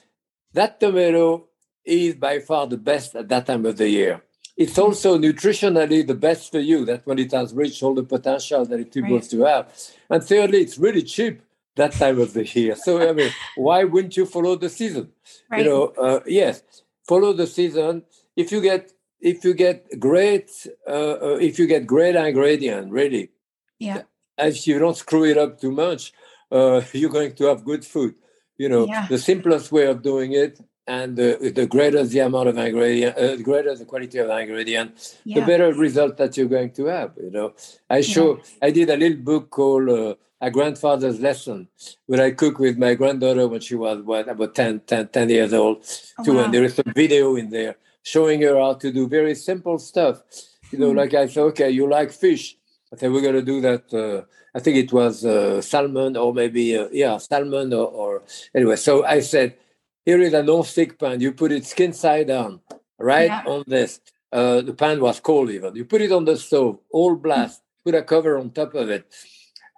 Speaker 2: that tomato is by far the best at that time of the year. It's mm. also nutritionally the best for you. That when it has reached all the potential that it's supposed right. to have. And thirdly, it's really cheap that time of the year. So I mean, why wouldn't you follow the season? Right. You know, uh, yes, follow the season. If you get if you get great uh, uh, if you get great ingredient really
Speaker 1: yeah
Speaker 2: if you don't screw it up too much uh, you're going to have good food you know yeah. the simplest way of doing it and the, the greater the amount of ingredient, uh, the greater the quality of ingredient, yeah. the better result that you're going to have. You know, I show, yeah. I did a little book called uh, A Grandfather's Lesson, where I cook with my granddaughter when she was what about 10, 10, 10 years old, oh, too, wow. and there is some video in there showing her how to do very simple stuff. You know, mm. like I said, okay, you like fish. I said we're gonna do that. Uh, I think it was uh, salmon or maybe uh, yeah, salmon or, or anyway. So I said here is a non-stick pan. You put it skin side down, right yeah. on this. Uh, the pan was cold even. You put it on the stove, all blast. Put a cover on top of it.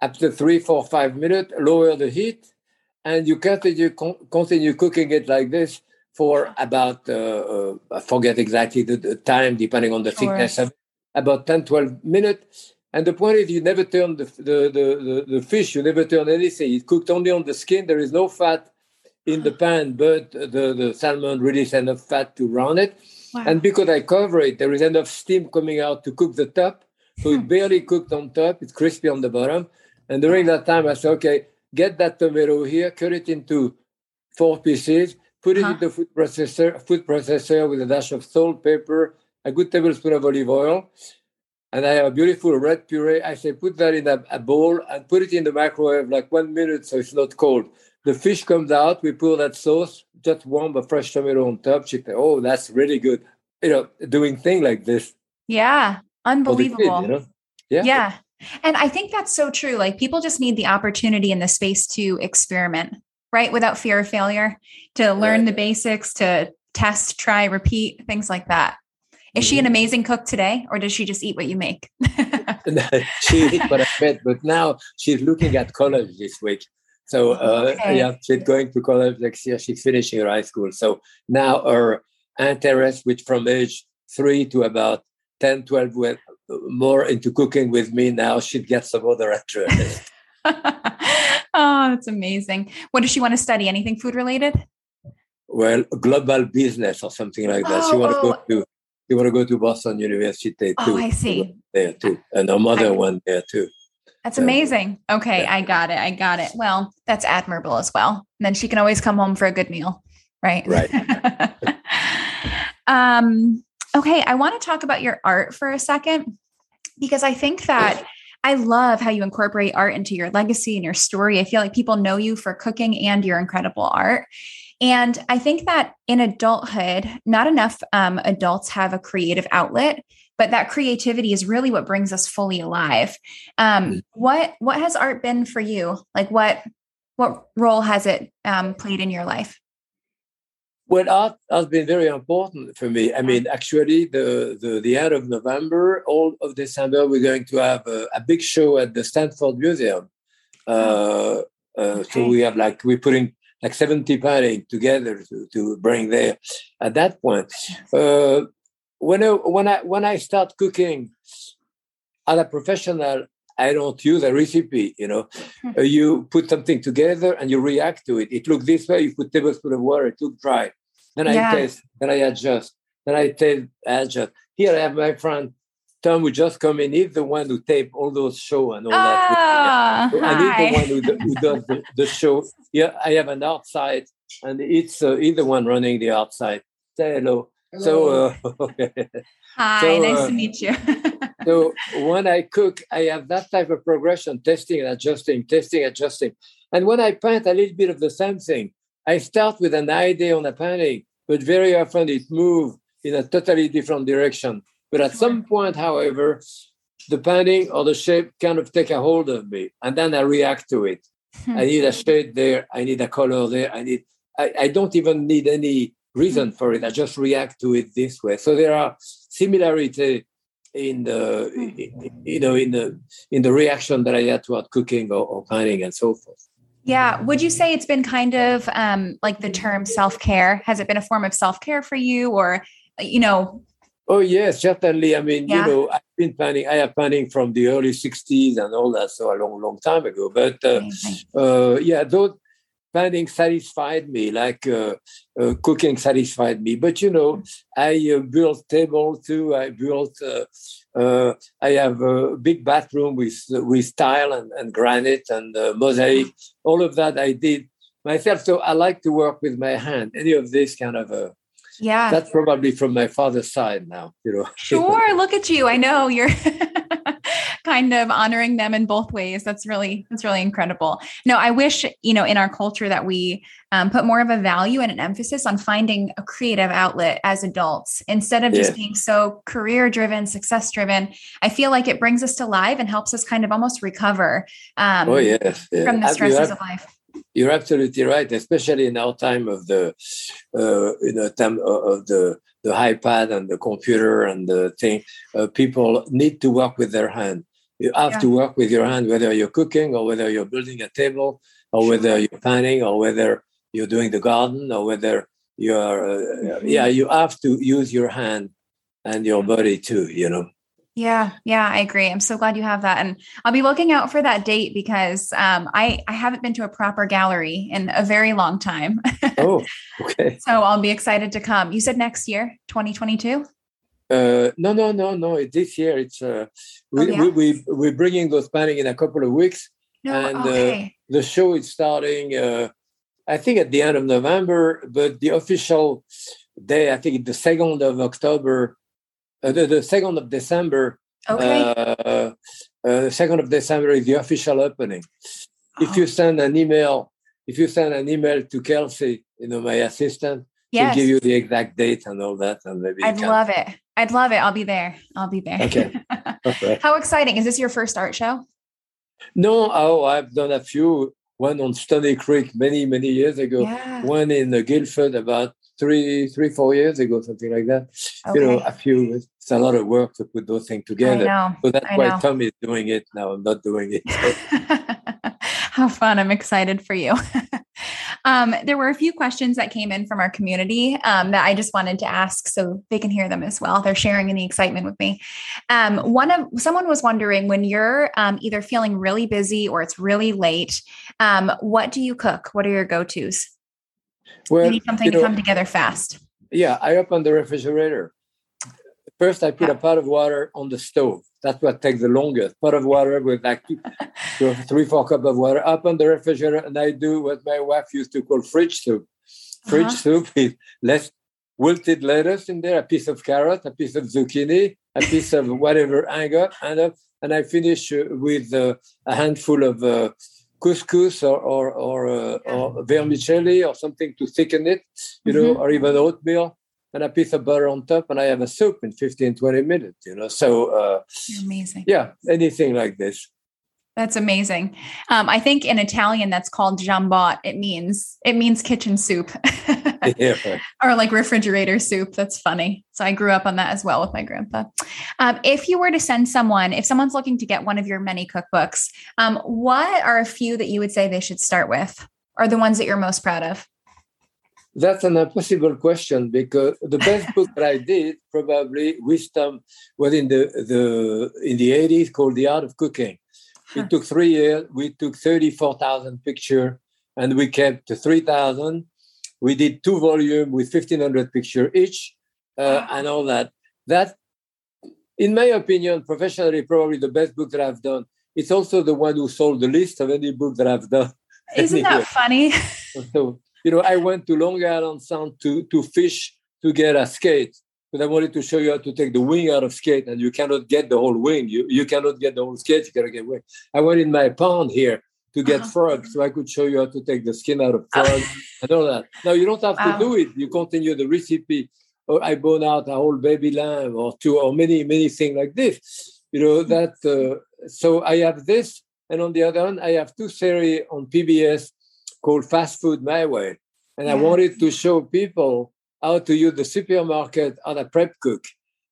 Speaker 2: After three, four, five minutes, lower the heat, and you continue continue cooking it like this for about uh, uh, I forget exactly the, the, time, depending on the thickness of about 10, 12 minutes. And the point is, you never turn the, the, the, the, fish, you never turn anything. It's cooked only on the skin. There is no fat in the pan, but the, the salmon releases enough fat to round it. Wow. And because I cover it, there is enough steam coming out to cook the top. So it's hmm. barely cooked on top, it's crispy on the bottom. And during that time, I said, okay, get that tomato here, cut it into four pieces, put it huh? in the food processor, food processor with a dash of salt, pepper, a good tablespoon of olive oil. And I have a beautiful red puree. I say, put that in a, a bowl and put it in the microwave like one minute so it's not cold. The fish comes out, we pour that sauce, just warm a fresh tomato on top. She said, Oh, that's really good. You know, doing thing like this.
Speaker 1: Yeah. Unbelievable. Kid, you know? Yeah. Yeah. And I think that's so true. Like people just need the opportunity and the space to experiment, right? Without fear of failure, to learn right. the basics, to test, try, repeat, things like that. Is she an mm-hmm. amazing cook today, or does she just eat what you make?
Speaker 2: she eats what I make, but now she's looking at college this week. So uh, okay. yeah, she's going to college next year. She's finishing her high school. So now her interest, which from age three to about 10, 12, went more into cooking with me now, she'd get some other interest.
Speaker 1: oh, that's amazing. What does she want to study? Anything food related?
Speaker 2: Well, global business or something like that. Oh, she want to go to she want to go to Boston University too.
Speaker 1: Oh, I see.
Speaker 2: There too, and her mother I, went there too.
Speaker 1: That's amazing. Okay, yeah. I got it. I got it. Well, that's admirable as well. And then she can always come home for a good meal, right?
Speaker 2: Right.
Speaker 1: um, okay, I want to talk about your art for a second because I think that I love how you incorporate art into your legacy and your story. I feel like people know you for cooking and your incredible art. And I think that in adulthood, not enough um, adults have a creative outlet but that creativity is really what brings us fully alive. Um, mm. what what has art been for you? Like what what role has it um, played in your life?
Speaker 2: Well art has been very important for me. I mean actually the, the the end of november all of december we're going to have a, a big show at the stanford museum. Uh, uh, okay. so we have like we're putting like 70 painting together to, to bring there at that point uh, when I, when I when I start cooking as a professional, I don't use a recipe. You know, hmm. uh, you put something together and you react to it. It looks this way. You put tablespoon of water. It looks dry. Then I yeah. taste. Then I adjust. Then I taste. Adjust. Here I have my friend Tom, who just come in. He's the one who tape all those show and all that.
Speaker 1: Oh, and
Speaker 2: he's the one who, who does the, the, show. Yeah, I have an outside, and it's uh, he's the one running the outside. Say hello. So, uh,
Speaker 1: hi, so, nice uh, to meet you.
Speaker 2: so, when I cook, I have that type of progression testing and adjusting, testing, adjusting. And when I paint, a little bit of the same thing. I start with an idea on a painting, but very often it moves in a totally different direction. But at some point, however, the painting or the shape kind of take a hold of me, and then I react to it. Hmm. I need a shade there. I need a color there. I need. I, I don't even need any reason for it. I just react to it this way. So there are similarity in the you know in the in the reaction that I had toward cooking or, or painting and so forth.
Speaker 1: Yeah. Would you say it's been kind of um, like the term self care? Has it been a form of self care for you, or you know?
Speaker 2: Oh yes, certainly. I mean, yeah. you know, I've been planning. I have planning from the early '60s and all that, so a long, long time ago. But uh, uh, yeah, those planning satisfied me, like uh, uh, cooking satisfied me. But you know, I uh, built table too. I built. Uh, uh, I have a big bathroom with with tile and, and granite and uh, mosaic. All of that I did myself. So I like to work with my hand. Any of this kind of a
Speaker 1: yeah.
Speaker 2: That's probably from my father's side now, you know.
Speaker 1: Sure. Look at you. I know you're kind of honoring them in both ways. That's really, that's really incredible. No, I wish, you know, in our culture that we um, put more of a value and an emphasis on finding a creative outlet as adults instead of just yeah. being so career driven, success driven. I feel like it brings us to life and helps us kind of almost recover um,
Speaker 2: oh, yes.
Speaker 1: Yeah. from the stresses of life
Speaker 2: you're absolutely right, especially in our time of the, uh, in the time of the the iPad and the computer and the thing. Uh, people need to work with their hand. You have yeah. to work with your hand, whether you're cooking or whether you're building a table or whether you're painting or whether you're doing the garden or whether you're. Uh, mm-hmm. Yeah, you have to use your hand and your body too. You know.
Speaker 1: Yeah, yeah, I agree. I'm so glad you have that, and I'll be looking out for that date because um, I I haven't been to a proper gallery in a very long time.
Speaker 2: oh, okay.
Speaker 1: So I'll be excited to come. You said next year, 2022.
Speaker 2: Uh, no, no, no, no. This year, it's uh, we, oh, yeah? we, we we're bringing those painting in a couple of weeks,
Speaker 1: no,
Speaker 2: and
Speaker 1: uh, okay.
Speaker 2: uh, the show is starting. Uh, I think at the end of November, but the official day, I think the second of October uh, the, the second of December.
Speaker 1: Okay.
Speaker 2: Uh, uh, second of December is the official opening. Oh. If you oh. send an email, if you send an email to Kelsey, you know my assistant,
Speaker 1: yes.
Speaker 2: she'll give you the exact date and all that, and maybe
Speaker 1: I'd love it. I'd love it. I'll be there. I'll be there.
Speaker 2: Okay.
Speaker 1: okay. How exciting! Is this your first art show?
Speaker 2: No, oh, I've done a few. One on Stony Creek many, many years ago.
Speaker 1: Yeah.
Speaker 2: One in Guilford about three, three, four years ago, something like that. Okay. You know, a few. It's a lot of work to put those things together. So that's
Speaker 1: I
Speaker 2: why
Speaker 1: know.
Speaker 2: Tom is doing it now. I'm not doing it.
Speaker 1: How fun! I'm excited for you. um, there were a few questions that came in from our community um, that I just wanted to ask, so they can hear them as well. They're sharing in the excitement with me. Um, one of someone was wondering when you're um, either feeling really busy or it's really late, um, what do you cook? What are your go tos? Well, you need something you to come together fast.
Speaker 2: Yeah, I open the refrigerator. First, I put yeah. a pot of water on the stove. That's what takes the longest. Pot of water with like two, three, four cup of water. Up on the refrigerator, and I do what my wife used to call fridge soup. Fridge uh-huh. soup is less wilted lettuce in there, a piece of carrot, a piece of zucchini, a piece of whatever I got, and, and I finish uh, with uh, a handful of uh, couscous or or or, uh, or vermicelli or something to thicken it, you know, mm-hmm. or even oatmeal and a piece of butter on top, and I have a soup in 15, 20 minutes, you know. So uh,
Speaker 1: amazing.
Speaker 2: Yeah, anything like this.
Speaker 1: That's amazing. Um, I think in Italian that's called jambot. It means it means kitchen soup. yeah. Or like refrigerator soup. That's funny. So I grew up on that as well with my grandpa. Um, if you were to send someone, if someone's looking to get one of your many cookbooks, um, what are a few that you would say they should start with? Or the ones that you're most proud of?
Speaker 2: That's an impossible question because the best book that I did probably wisdom was in the, the in the 80s called The Art of Cooking it took three years. We took 34,000 picture and we kept 3,000. We did two volume with 1,500 picture each uh, and all that. That, in my opinion, professionally, probably the best book that I've done. It's also the one who sold the least of any book that I've done.
Speaker 1: Isn't that funny?
Speaker 2: so, you know, I went to Long Island Sound to, to fish to get a skate but I wanted to show you how to take the wing out of skate, and you cannot get the whole wing. You you cannot get the whole skate. You gotta get wing. I went in my pond here to get uh-huh. frog, so I could show you how to take the skin out of frog and all that. Now you don't have wow. to do it. You continue the recipe. Or I bone out a whole baby lamb or two or many many things like this. You know that. Uh, so I have this, and on the other hand, I have two series on PBS called Fast Food My Way, and yeah. I wanted to show people how to use the supermarket on a prep cook.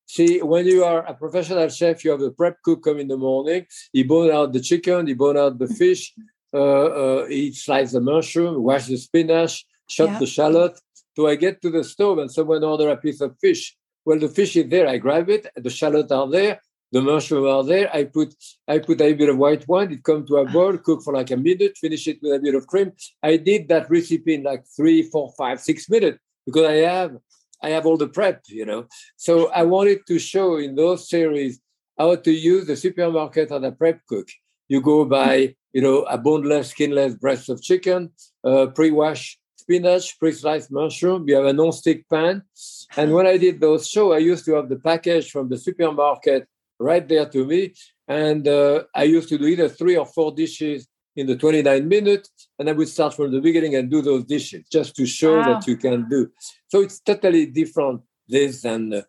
Speaker 2: See, when you are a professional chef, you have a prep cook come in the morning. He bone out the chicken, he bone out the fish, uh, uh, he slice the mushroom, wash the spinach, chop yeah. the shallot. So I get to the stove and someone order a piece of fish. Well, the fish is there. I grab it. The shallot are there. The mushroom are there. I put I put a bit of white wine. It come to a boil, cook for like a minute, finish it with a bit of cream. I did that recipe in like three, four, five, six minutes because I have I have all the prep, you know. So I wanted to show in those series how to use the supermarket as a prep cook. You go buy you know, a boneless, skinless breast of chicken, uh, pre-washed spinach, pre-sliced mushroom. You have a non-stick pan. And when I did those shows, I used to have the package from the supermarket right there to me. And uh, I used to do either three or four dishes in the 29 minutes, and I would start from the beginning and do those dishes just to show wow. that you can do. So it's totally different this and uh,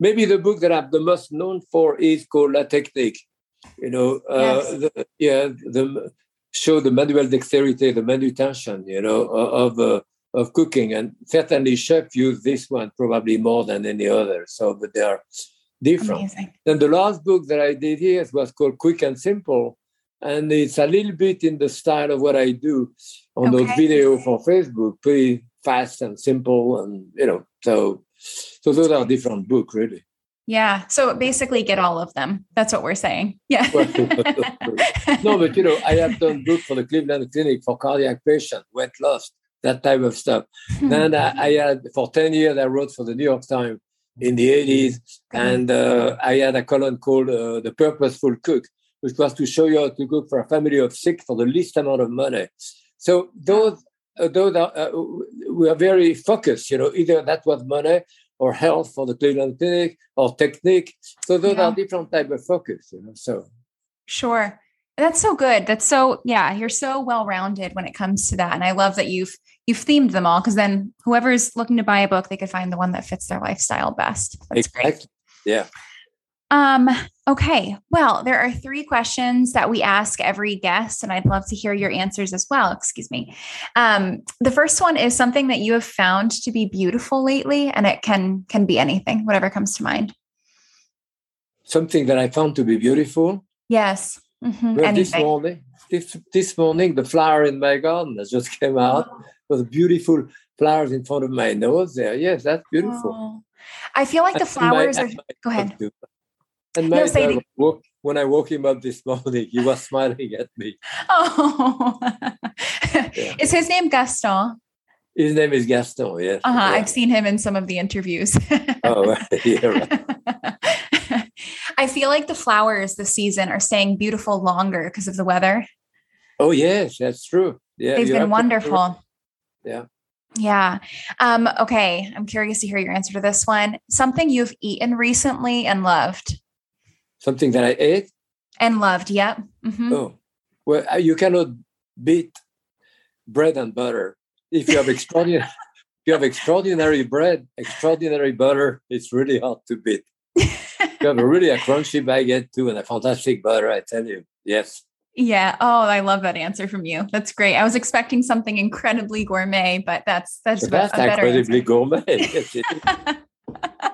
Speaker 2: maybe the book that I'm the most known for is called La Technique. You know, uh, yes. the, yeah, the show the manual dexterity, the manutention, you know, of uh, of cooking, and certainly chefs use this one probably more than any other. So, but they are different. Amazing. Then the last book that I did here was called Quick and Simple, and it's a little bit in the style of what I do on okay. those videos for Facebook, pretty fast and simple, and you know, so so those are different books, really.
Speaker 1: Yeah. So basically, get all of them. That's what we're saying. Yeah.
Speaker 2: no, but you know, I have done book for the Cleveland Clinic for cardiac patients, weight loss, that type of stuff. Hmm. then I, I, had for ten years I wrote for the New York Times in the 80s, and uh, I had a column called uh, "The Purposeful Cook," which was to show you how to cook for a family of six for the least amount of money. So those uh, those are, uh, we are very focused. You know, either that was money or health for the Cleveland Clinic or technique. So those yeah. are different type of focus. You know, so
Speaker 1: sure. That's so good. That's so yeah. You're so well rounded when it comes to that, and I love that you've you've themed them all because then whoever's looking to buy a book, they could find the one that fits their lifestyle best. That's exactly. great.
Speaker 2: Yeah.
Speaker 1: Um, okay. Well, there are three questions that we ask every guest, and I'd love to hear your answers as well. Excuse me. Um, the first one is something that you have found to be beautiful lately, and it can can be anything, whatever comes to mind.
Speaker 2: Something that I found to be beautiful.
Speaker 1: Yes.
Speaker 2: Mm-hmm. Well, this morning, this, this morning, the flower in my garden that just came out oh. was beautiful flowers in front of my nose there. Yes, that's beautiful. Oh.
Speaker 1: I feel like the flowers my, are. Go ahead.
Speaker 2: And no, say woke, when I woke him up this morning, he was smiling at me.
Speaker 1: Oh, yeah. is his name Gaston?
Speaker 2: His name is Gaston. Yes.
Speaker 1: Uh-huh. Yeah. I've seen him in some of the interviews.
Speaker 2: oh, yeah. Right.
Speaker 1: I feel like the flowers this season are staying beautiful longer because of the weather.
Speaker 2: Oh yes, that's true. Yeah,
Speaker 1: they've been wonderful.
Speaker 2: Yeah.
Speaker 1: Yeah. Um, okay. I'm curious to hear your answer to this one. Something you've eaten recently and loved.
Speaker 2: Something that I ate
Speaker 1: and loved. Yep.
Speaker 2: Mm-hmm. Oh, well, uh, you cannot beat bread and butter. If you have extraordinary, if you have extraordinary bread, extraordinary butter, it's really hard to beat. you have a really a crunchy baguette too, and a fantastic butter. I tell you, yes.
Speaker 1: Yeah. Oh, I love that answer from you. That's great. I was expecting something incredibly gourmet, but that's that's,
Speaker 2: so that's incredibly gourmet.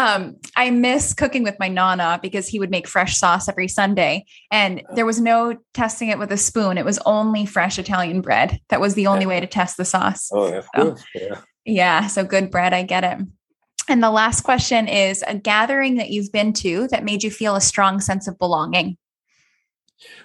Speaker 1: um, I miss cooking with my nana because he would make fresh sauce every Sunday, and there was no testing it with a spoon. It was only fresh Italian bread. That was the only way to test the sauce.
Speaker 2: Oh, yeah, so, yeah.
Speaker 1: Yeah. So good bread. I get it. And the last question is a gathering that you've been to that made you feel a strong sense of belonging.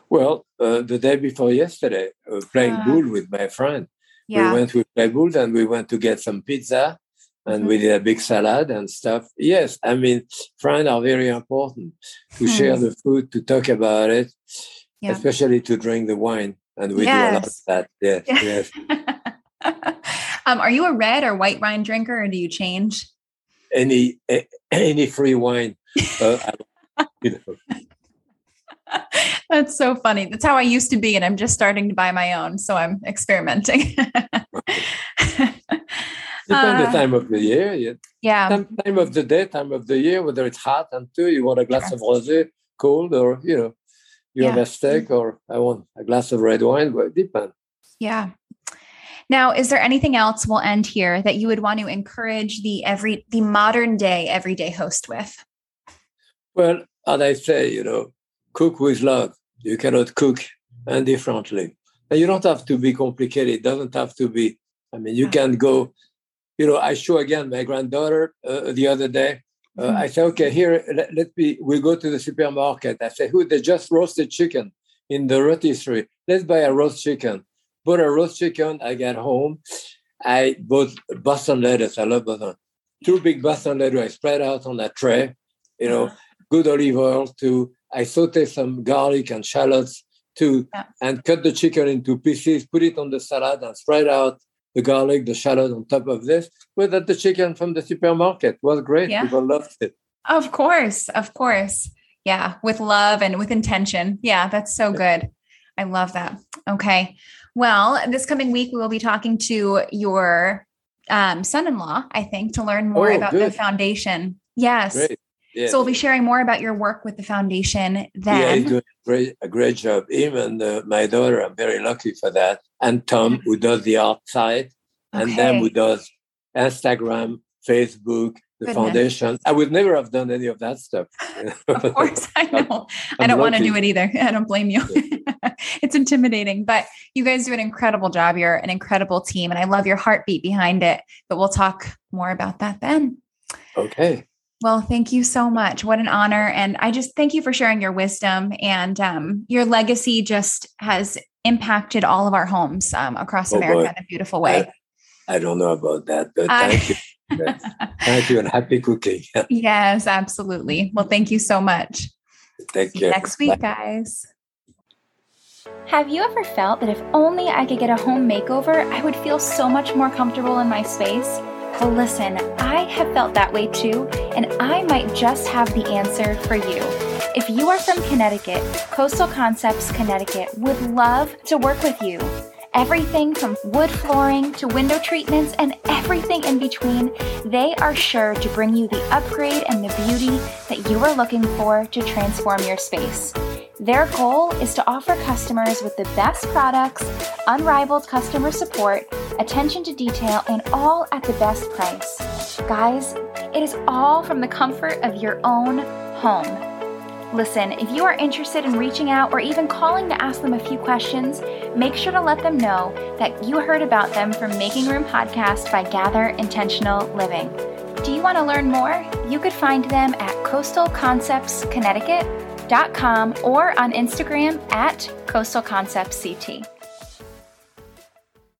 Speaker 2: Well, uh, the day before yesterday, uh, playing uh, pool with my friend. Yeah. We went to play pool and we went to get some pizza and mm-hmm. we did a big salad and stuff. Yes, I mean, friends are very important to share the food, to talk about it, yeah. especially to drink the wine. And we yes. do a lot of that. Yes,
Speaker 1: yes. um, are you a red or white wine drinker, or do you change?
Speaker 2: Any any free wine. Uh, you know.
Speaker 1: That's so funny. That's how I used to be, and I'm just starting to buy my own, so I'm experimenting.
Speaker 2: Depends uh, the time of the year.
Speaker 1: Yeah. yeah.
Speaker 2: Time of the day, time of the year, whether it's hot and too, you want a glass of rosé, cold, or you know, you yeah. have a steak, or I want a glass of red wine. But it depends.
Speaker 1: Yeah. Now, is there anything else we'll end here that you would want to encourage the every the modern day everyday host with?
Speaker 2: Well, as I say, you know, cook with love. You cannot cook indifferently. And you don't have to be complicated. It doesn't have to be. I mean, you can go you know, I show again my granddaughter uh, the other day. Uh, mm-hmm. I say, okay, here, let, let, me, we go to the supermarket. I say, who, they just roasted chicken in the rotisserie. Let's buy a roast chicken. Bought a roast chicken. I get home. I bought Boston lettuce. I love Boston. Two big Boston lettuce. I spread out on a tray, you know, uh-huh. good olive oil to, I saute some garlic and shallots to yeah. and cut the chicken into pieces, put it on the salad, and spread out the garlic, the shallot on top of this. With that, the chicken from the supermarket was great. Yeah. People loved it.
Speaker 1: Of course, of course. Yeah, with love and with intention. Yeah, that's so good. I love that. Okay. Well, this coming week, we will be talking to your um, son in law, I think, to learn more oh, about good. the foundation. Yes. Great. Yeah. So we'll be sharing more about your work with the foundation then.
Speaker 2: Yeah, he's doing a great, a great job. Even uh, my daughter, I'm very lucky for that. And Tom, who does the art side, okay. and them who does Instagram, Facebook, the Goodness. foundation. I would never have done any of that stuff.
Speaker 1: of course, I know. I don't want to do it either. I don't blame you. it's intimidating, but you guys do an incredible job. You're an incredible team, and I love your heartbeat behind it. But we'll talk more about that then.
Speaker 2: Okay.
Speaker 1: Well, thank you so much. What an honor. And I just thank you for sharing your wisdom and um, your legacy just has impacted all of our homes um, across oh, America boy. in a beautiful way.
Speaker 2: I, I, don't know about that, but thank you. thank you and happy cooking.
Speaker 1: yes, absolutely. Well, thank you so much.
Speaker 2: Thank
Speaker 1: See
Speaker 2: you.
Speaker 1: Next week, Bye. guys. Have you ever felt that if only I could get a home makeover, I would feel so much more comfortable in my space? Well, listen, I have felt that way too, and I might just have the answer for you. If you are from Connecticut, Coastal Concepts Connecticut would love to work with you. Everything from wood flooring to window treatments and everything in between, they are sure to bring you the upgrade and the beauty that you are looking for to transform your space. Their goal is to offer customers with the best products, unrivaled customer support, attention to detail, and all at the best price. Guys, it is all from the comfort of your own home. Listen, if you are interested in reaching out or even calling to ask them a few questions, make sure to let them know that you heard about them from Making Room Podcast by Gather Intentional Living. Do you want to learn more? You could find them at Coastal Concepts Connecticut or on Instagram at Coastal Concepts CT.